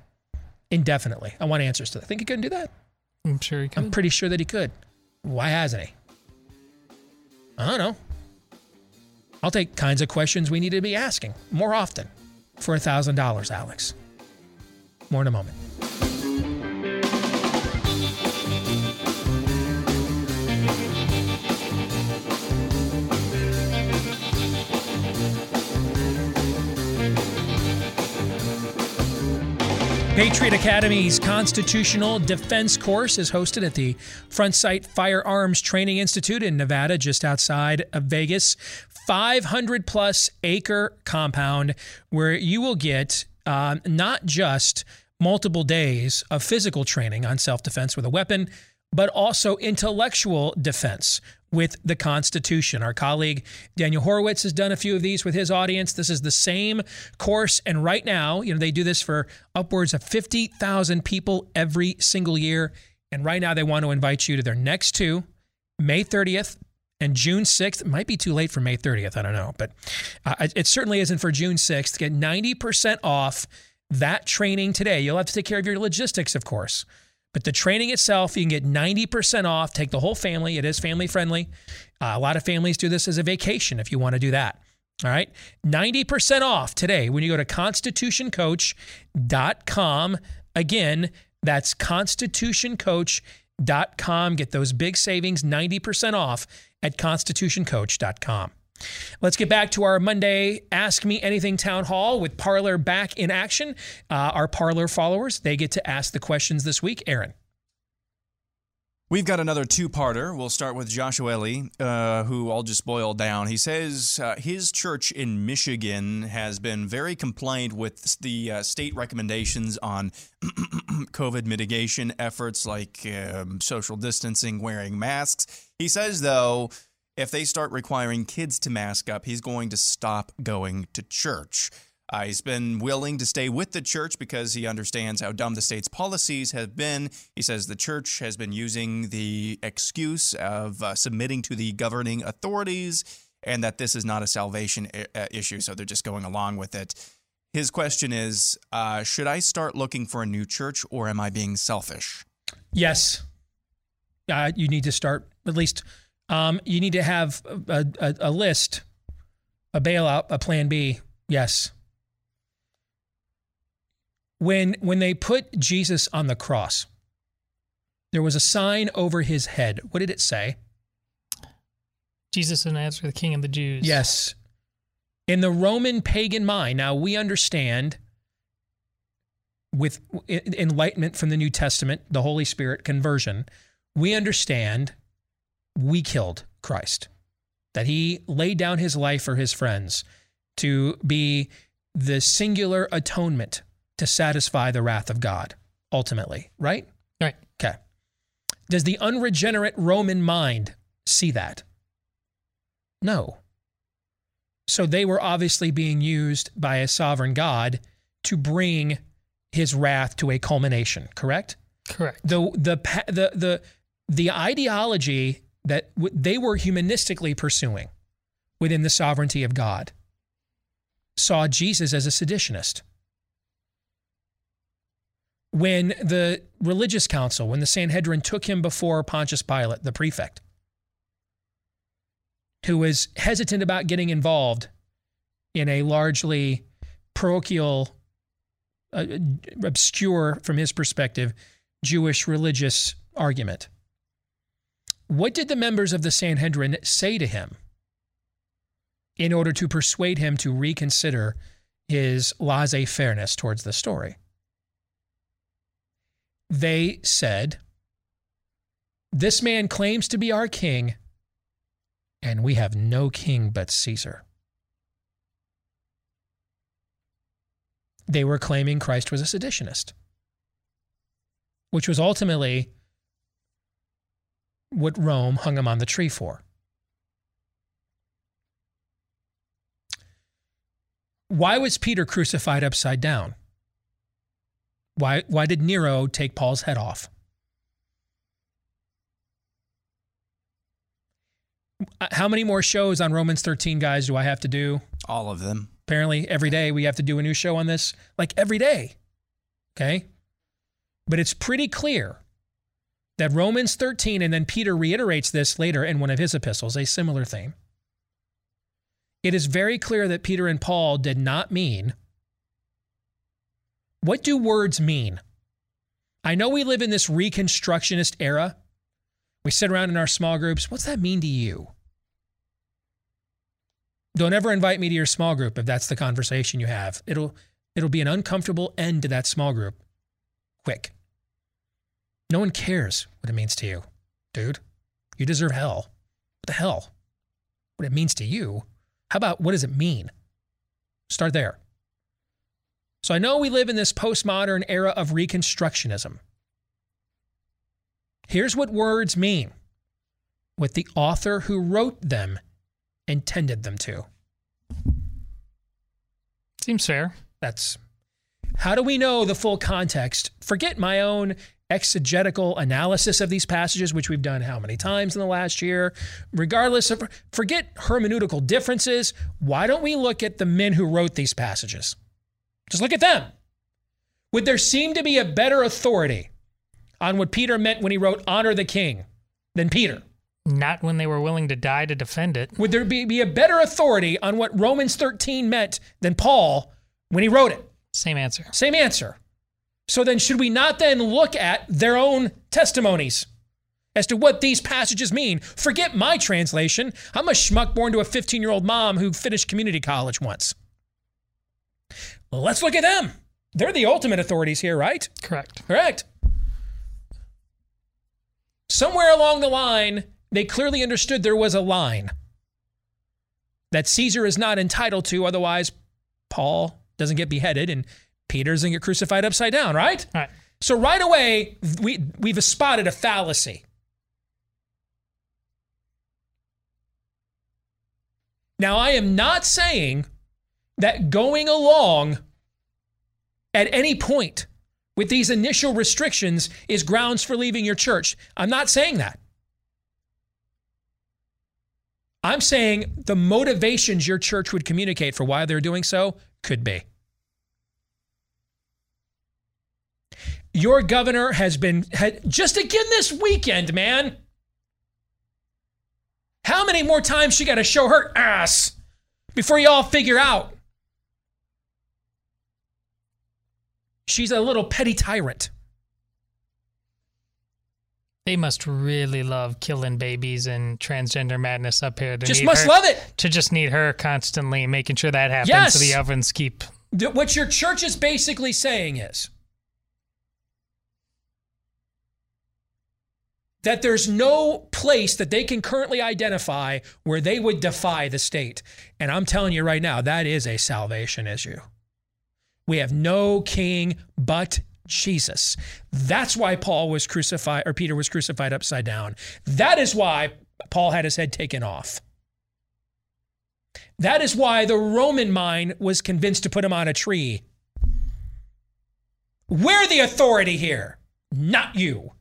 indefinitely. I want answers to that. Think he couldn't do that? I'm sure he could. I'm pretty sure that he could. Why hasn't he? I don't know. I'll take kinds of questions we need to be asking more often for $1,000, Alex. More in a moment. Patriot Academy's Constitutional Defense Course is hosted at the Front Sight Firearms Training Institute in Nevada, just outside of Vegas. 500 plus acre compound where you will get um, not just multiple days of physical training on self defense with a weapon, but also intellectual defense with the Constitution. Our colleague Daniel Horowitz has done a few of these with his audience. This is the same course, and right now, you know, they do this for upwards of 50,000 people every single year. And right now, they want to invite you to their next two, May 30th and June 6th. It might be too late for May 30th. I don't know, but uh, it certainly isn't for June 6th. Get 90% off that training today. You'll have to take care of your logistics, of course. But the training itself, you can get 90% off. Take the whole family. It is family friendly. Uh, a lot of families do this as a vacation if you want to do that. All right. 90% off today when you go to constitutioncoach.com. Again, that's constitutioncoach.com. Get those big savings, 90% off at constitutioncoach.com. Let's get back to our Monday Ask Me Anything Town Hall with Parler back in action. Uh, our Parler followers, they get to ask the questions this week. Aaron. We've got another two parter. We'll start with Joshua Ellie, uh, who I'll just boil down. He says uh, his church in Michigan has been very compliant with the uh, state recommendations on COVID mitigation efforts like um, social distancing, wearing masks. He says, though, if they start requiring kids to mask up, he's going to stop going to church. Uh, he's been willing to stay with the church because he understands how dumb the state's policies have been. He says the church has been using the excuse of uh, submitting to the governing authorities and that this is not a salvation I- uh, issue, so they're just going along with it. His question is uh, Should I start looking for a new church or am I being selfish? Yes. Uh, you need to start, at least, um, you need to have a, a, a list, a bailout, a plan B. Yes. When, when they put Jesus on the cross, there was a sign over his head. What did it say? Jesus of Nazareth, the King of the Jews. Yes. In the Roman pagan mind, now we understand with enlightenment from the New Testament, the Holy Spirit conversion, we understand we killed Christ, that he laid down his life for his friends to be the singular atonement to satisfy the wrath of God, ultimately, right? Right. Okay. Does the unregenerate Roman mind see that? No. So they were obviously being used by a sovereign God to bring his wrath to a culmination, correct? Correct. The the the the the ideology that w- they were humanistically pursuing within the sovereignty of God saw Jesus as a seditionist. When the religious council, when the Sanhedrin took him before Pontius Pilate, the prefect, who was hesitant about getting involved in a largely parochial, uh, obscure from his perspective, Jewish religious argument. What did the members of the Sanhedrin say to him in order to persuade him to reconsider his laissez fairness towards the story? They said, This man claims to be our king, and we have no king but Caesar. They were claiming Christ was a seditionist, which was ultimately what Rome hung him on the tree for. Why was Peter crucified upside down? Why, why did Nero take Paul's head off? Uh, how many more shows on Romans 13, guys, do I have to do? All of them. Apparently, every day we have to do a new show on this, like every day. Okay? But it's pretty clear that Romans 13, and then Peter reiterates this later in one of his epistles, a similar theme. It is very clear that Peter and Paul did not mean. What do words mean? I know we live in this Reconstructionist era. We sit around in our small groups. What's that mean to you? Don't ever invite me to your small group if that's the conversation you have. It'll it'll be an uncomfortable end to that small group. Quick. No one cares what it means to you, dude. You deserve hell. What the hell? What it means to you? How about what does it mean? Start there. So I know we live in this postmodern era of reconstructionism. Here's what words mean what the author who wrote them intended them to. Seems fair. That's how do we know the full context? Forget my own exegetical analysis of these passages, which we've done how many times in the last year. Regardless of, forget hermeneutical differences. Why don't we look at the men who wrote these passages? Just look at them. Would there seem to be a better authority on what Peter meant when he wrote honor the king than Peter? Not when they were willing to die to defend it. Would there be, be a better authority on what Romans 13 meant than Paul when he wrote it? Same answer. Same answer. So then, should we not then look at their own testimonies as to what these passages mean? Forget my translation. I'm a schmuck born to a 15 year old mom who finished community college once. Let's look at them. They're the ultimate authorities here, right? Correct. Correct. Somewhere along the line, they clearly understood there was a line that Caesar is not entitled to, otherwise, Paul doesn't get beheaded and Peter doesn't get crucified upside down, right? All right. So right away, we, we've spotted a fallacy. Now, I am not saying that going along at any point with these initial restrictions is grounds for leaving your church. I'm not saying that. I'm saying the motivations your church would communicate for why they're doing so could be. Your governor has been had, just again this weekend, man. How many more times she got to show her ass before you all figure out she's a little petty tyrant? They must really love killing babies and transgender madness up here. To Just need must her- love it. To just need her constantly making sure that happens Yes. so the ovens keep. What your church is basically saying is that there's no place that they can currently identify where they would defy the state. And I'm telling you right now, that is a salvation issue. We have no king but Jesus. That's why Paul was crucified, or Peter was crucified upside down. That is why Paul had his head taken off. That is why the Roman mind was convinced to put him on a tree. We're the authority here, not you.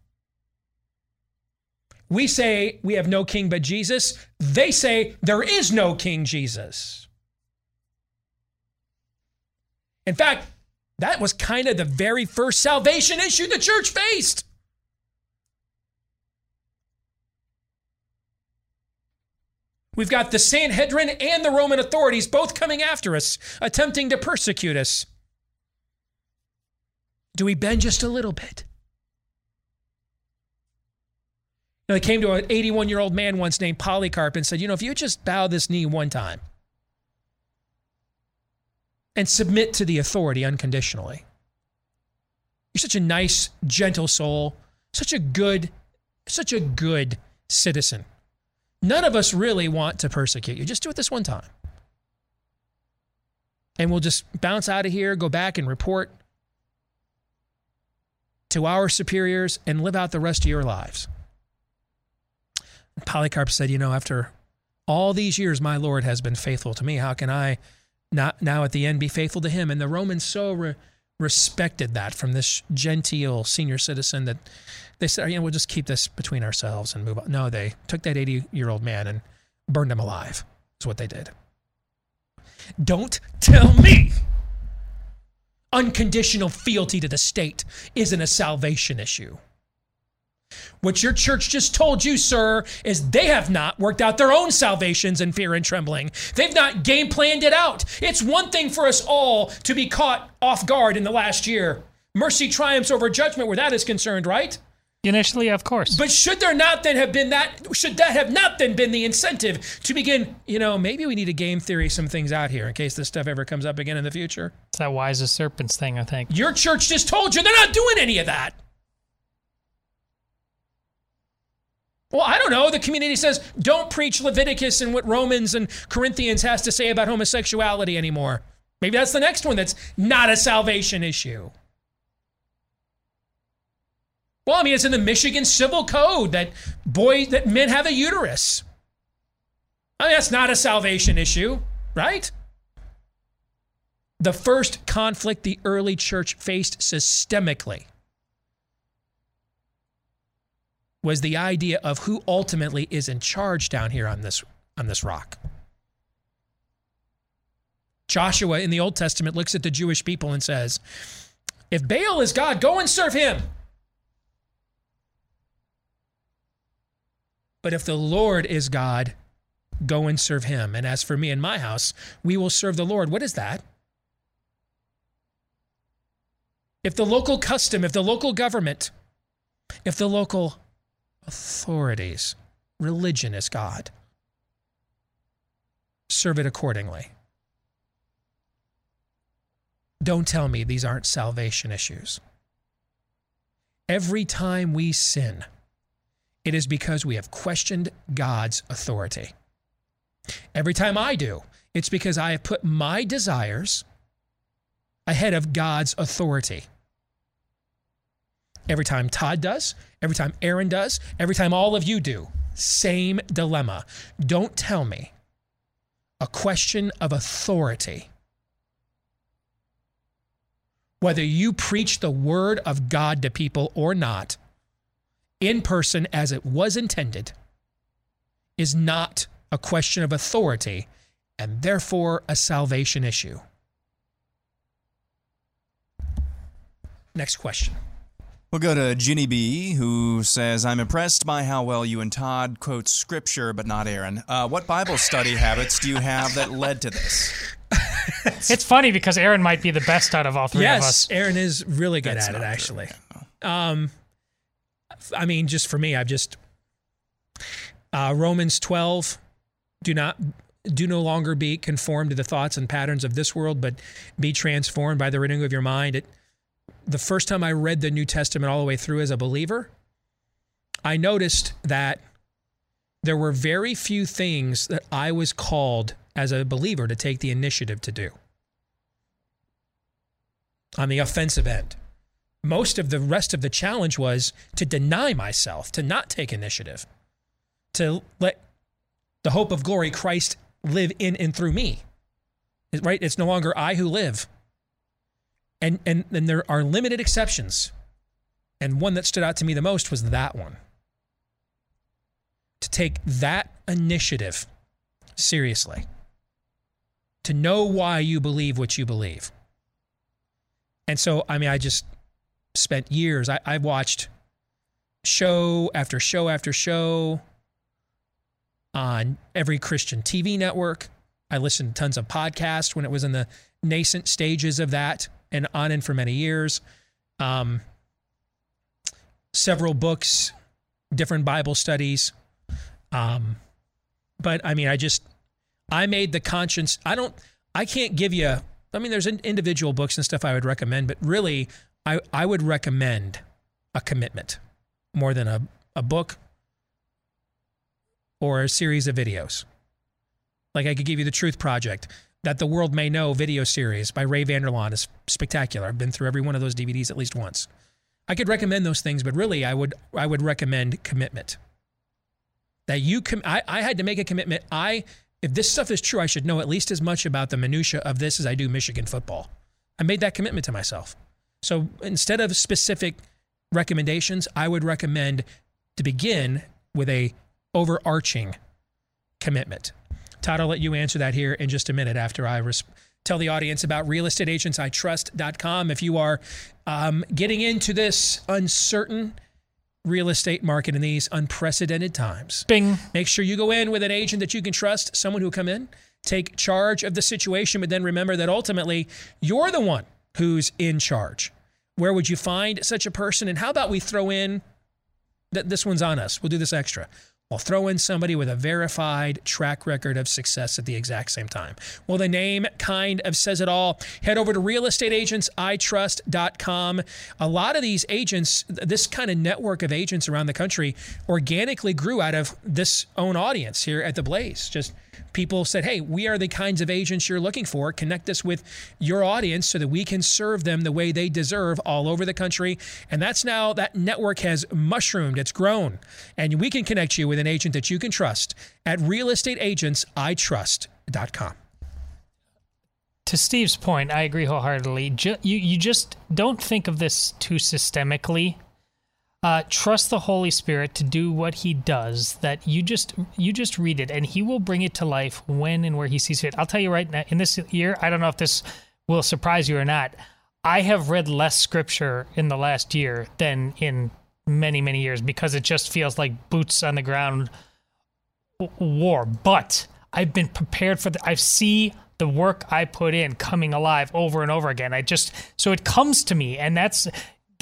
We say we have no king but Jesus. They say there is no King Jesus. In fact, that was kind of the very first salvation issue the church faced. We've got the Sanhedrin and the Roman authorities both coming after us, attempting to persecute us. Do we bend just a little bit? You know, they came to an 81 year old man once named Polycarp and said, You know, if you just bow this knee one time and submit to the authority unconditionally, you're such a nice, gentle soul, such a good, such a good citizen. None of us really want to persecute you. Just do it this one time. And we'll just bounce out of here, go back and report to our superiors, and live out the rest of your lives. Polycarp said, You know, after all these years, my Lord has been faithful to me. How can I not now at the end be faithful to him? And the Romans so re- respected that from this genteel senior citizen that they said, You know, we'll just keep this between ourselves and move on. No, they took that 80 year old man and burned him alive, is what they did. Don't tell me unconditional fealty to the state isn't a salvation issue. What your church just told you, sir, is they have not worked out their own salvations in fear and trembling. They've not game planned it out. It's one thing for us all to be caught off guard in the last year. Mercy triumphs over judgment where that is concerned, right? Initially, of course. But should there not then have been that, should that have not then been the incentive to begin, you know, maybe we need to game theory some things out here in case this stuff ever comes up again in the future? It's that wise as serpents thing, I think. Your church just told you they're not doing any of that. Well, I don't know. The community says don't preach Leviticus and what Romans and Corinthians has to say about homosexuality anymore. Maybe that's the next one that's not a salvation issue. Well, I mean, it's in the Michigan Civil Code that boys that men have a uterus. I mean, that's not a salvation issue, right? The first conflict the early church faced systemically was the idea of who ultimately is in charge down here on this on this rock. Joshua in the Old Testament looks at the Jewish people and says, "If Baal is God, go and serve him." But if the Lord is God, go and serve him. And as for me and my house, we will serve the Lord. What is that? If the local custom, if the local government, if the local authorities, religion is God, serve it accordingly. Don't tell me these aren't salvation issues. Every time we sin, it is because we have questioned God's authority. Every time I do, it's because I have put my desires ahead of God's authority. Every time Todd does, every time Aaron does, every time all of you do, same dilemma. Don't tell me a question of authority. Whether you preach the word of God to people or not, in person as it was intended, is not a question of authority and therefore a salvation issue. Next question. We'll go to Ginny B, who says, I'm impressed by how well you and Todd quote scripture, but not Aaron. Uh, what Bible study habits do you have that led to this? it's funny because Aaron might be the best out of all three yes, of us. Aaron is really good That's at it, not true. actually. Um, I mean, just for me, I've just uh, Romans twelve. Do not do no longer be conformed to the thoughts and patterns of this world, but be transformed by the renewing of your mind. It, the first time I read the New Testament all the way through as a believer, I noticed that there were very few things that I was called as a believer to take the initiative to do. on the offensive end. Most of the rest of the challenge was to deny myself, to not take initiative, to let the hope of glory Christ live in and through me. Right? It's no longer I who live. And and and there are limited exceptions. And one that stood out to me the most was that one. To take that initiative seriously. To know why you believe what you believe. And so, I mean, I just spent years, I, I watched show after show after show on every Christian TV network. I listened to tons of podcasts when it was in the nascent stages of that and on and for many years. Um, several books, different Bible studies. Um, but I mean, I just, I made the conscience, I don't, I can't give you, I mean, there's individual books and stuff I would recommend, but really, I, I would recommend a commitment more than a, a book or a series of videos. Like I could give you the Truth Project, that the world may know video series by Ray Vander Laan is spectacular. I've been through every one of those DVDs at least once. I could recommend those things, but really I would I would recommend commitment. That you com- I, I had to make a commitment. I if this stuff is true, I should know at least as much about the minutia of this as I do Michigan football. I made that commitment to myself. So instead of specific recommendations, I would recommend to begin with a overarching commitment. Todd, I'll let you answer that here in just a minute after I res- tell the audience about realestateagentsitrust.com. If you are um, getting into this uncertain real estate market in these unprecedented times, Bing. make sure you go in with an agent that you can trust, someone who will come in, take charge of the situation, but then remember that ultimately you're the one who's in charge. Where would you find such a person? And how about we throw in that this one's on us? We'll do this extra. We'll throw in somebody with a verified track record of success at the exact same time. Well, the name kind of says it all. Head over to realestateagentsitrust.com. A lot of these agents, this kind of network of agents around the country, organically grew out of this own audience here at the Blaze. Just people said, hey, we are the kinds of agents you're looking for. Connect us with your audience so that we can serve them the way they deserve all over the country. And that's now, that network has mushroomed, it's grown. And we can connect you with an agent that you can trust at realestateagentsitrust.com. To Steve's point, I agree wholeheartedly. Ju- you, you just don't think of this too systemically uh, trust the Holy Spirit to do what He does. That you just you just read it, and He will bring it to life when and where He sees fit. I'll tell you right now. In this year, I don't know if this will surprise you or not. I have read less scripture in the last year than in many many years because it just feels like boots on the ground war. But I've been prepared for the. I see the work I put in coming alive over and over again. I just so it comes to me, and that's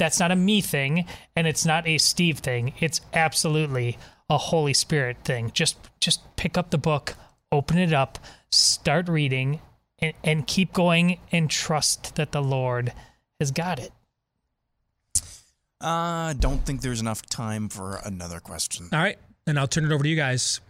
that's not a me thing and it's not a Steve thing. It's absolutely a Holy Spirit thing. Just just pick up the book, open it up, start reading, and, and keep going and trust that the Lord has got it. I uh, don't think there's enough time for another question. All right. And I'll turn it over to you guys.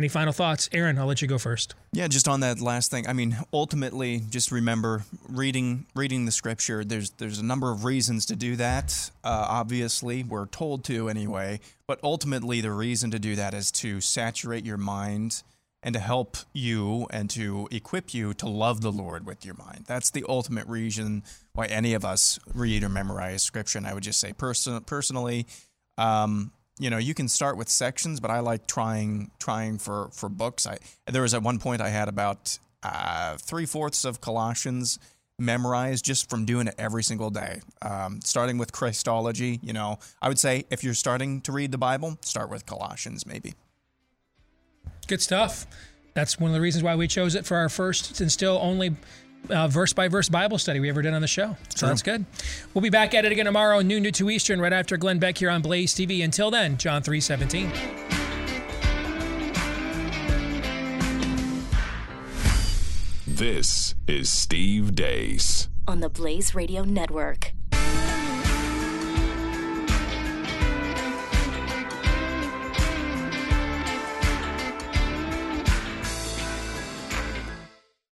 Any final thoughts? Aaron, I'll let you go first. Yeah, just on that last thing. I mean, ultimately, just remember reading reading the scripture. There's there's a number of reasons to do that. Uh, obviously, we're told to anyway. But ultimately, the reason to do that is to saturate your mind and to help you and to equip you to love the Lord with your mind. That's the ultimate reason why any of us read or memorize scripture. And I would just say, person, personally, um, you know you can start with sections but i like trying trying for for books. I there was at one point i had about uh, three-fourths of colossians memorized just from doing it every single day. Um, starting with christology you know i would say if you're starting to read the bible start with colossians maybe. Good stuff. That's one of the reasons why we chose it for our first and still only uh, verse by verse Bible study we ever did on the show. So True. that's good. We'll be back at it again tomorrow, noon New to 2 Eastern, right after Glenn Beck here on Blaze TV. Until then, John three seventeen. This is Steve Deace on the Blaze Radio Network.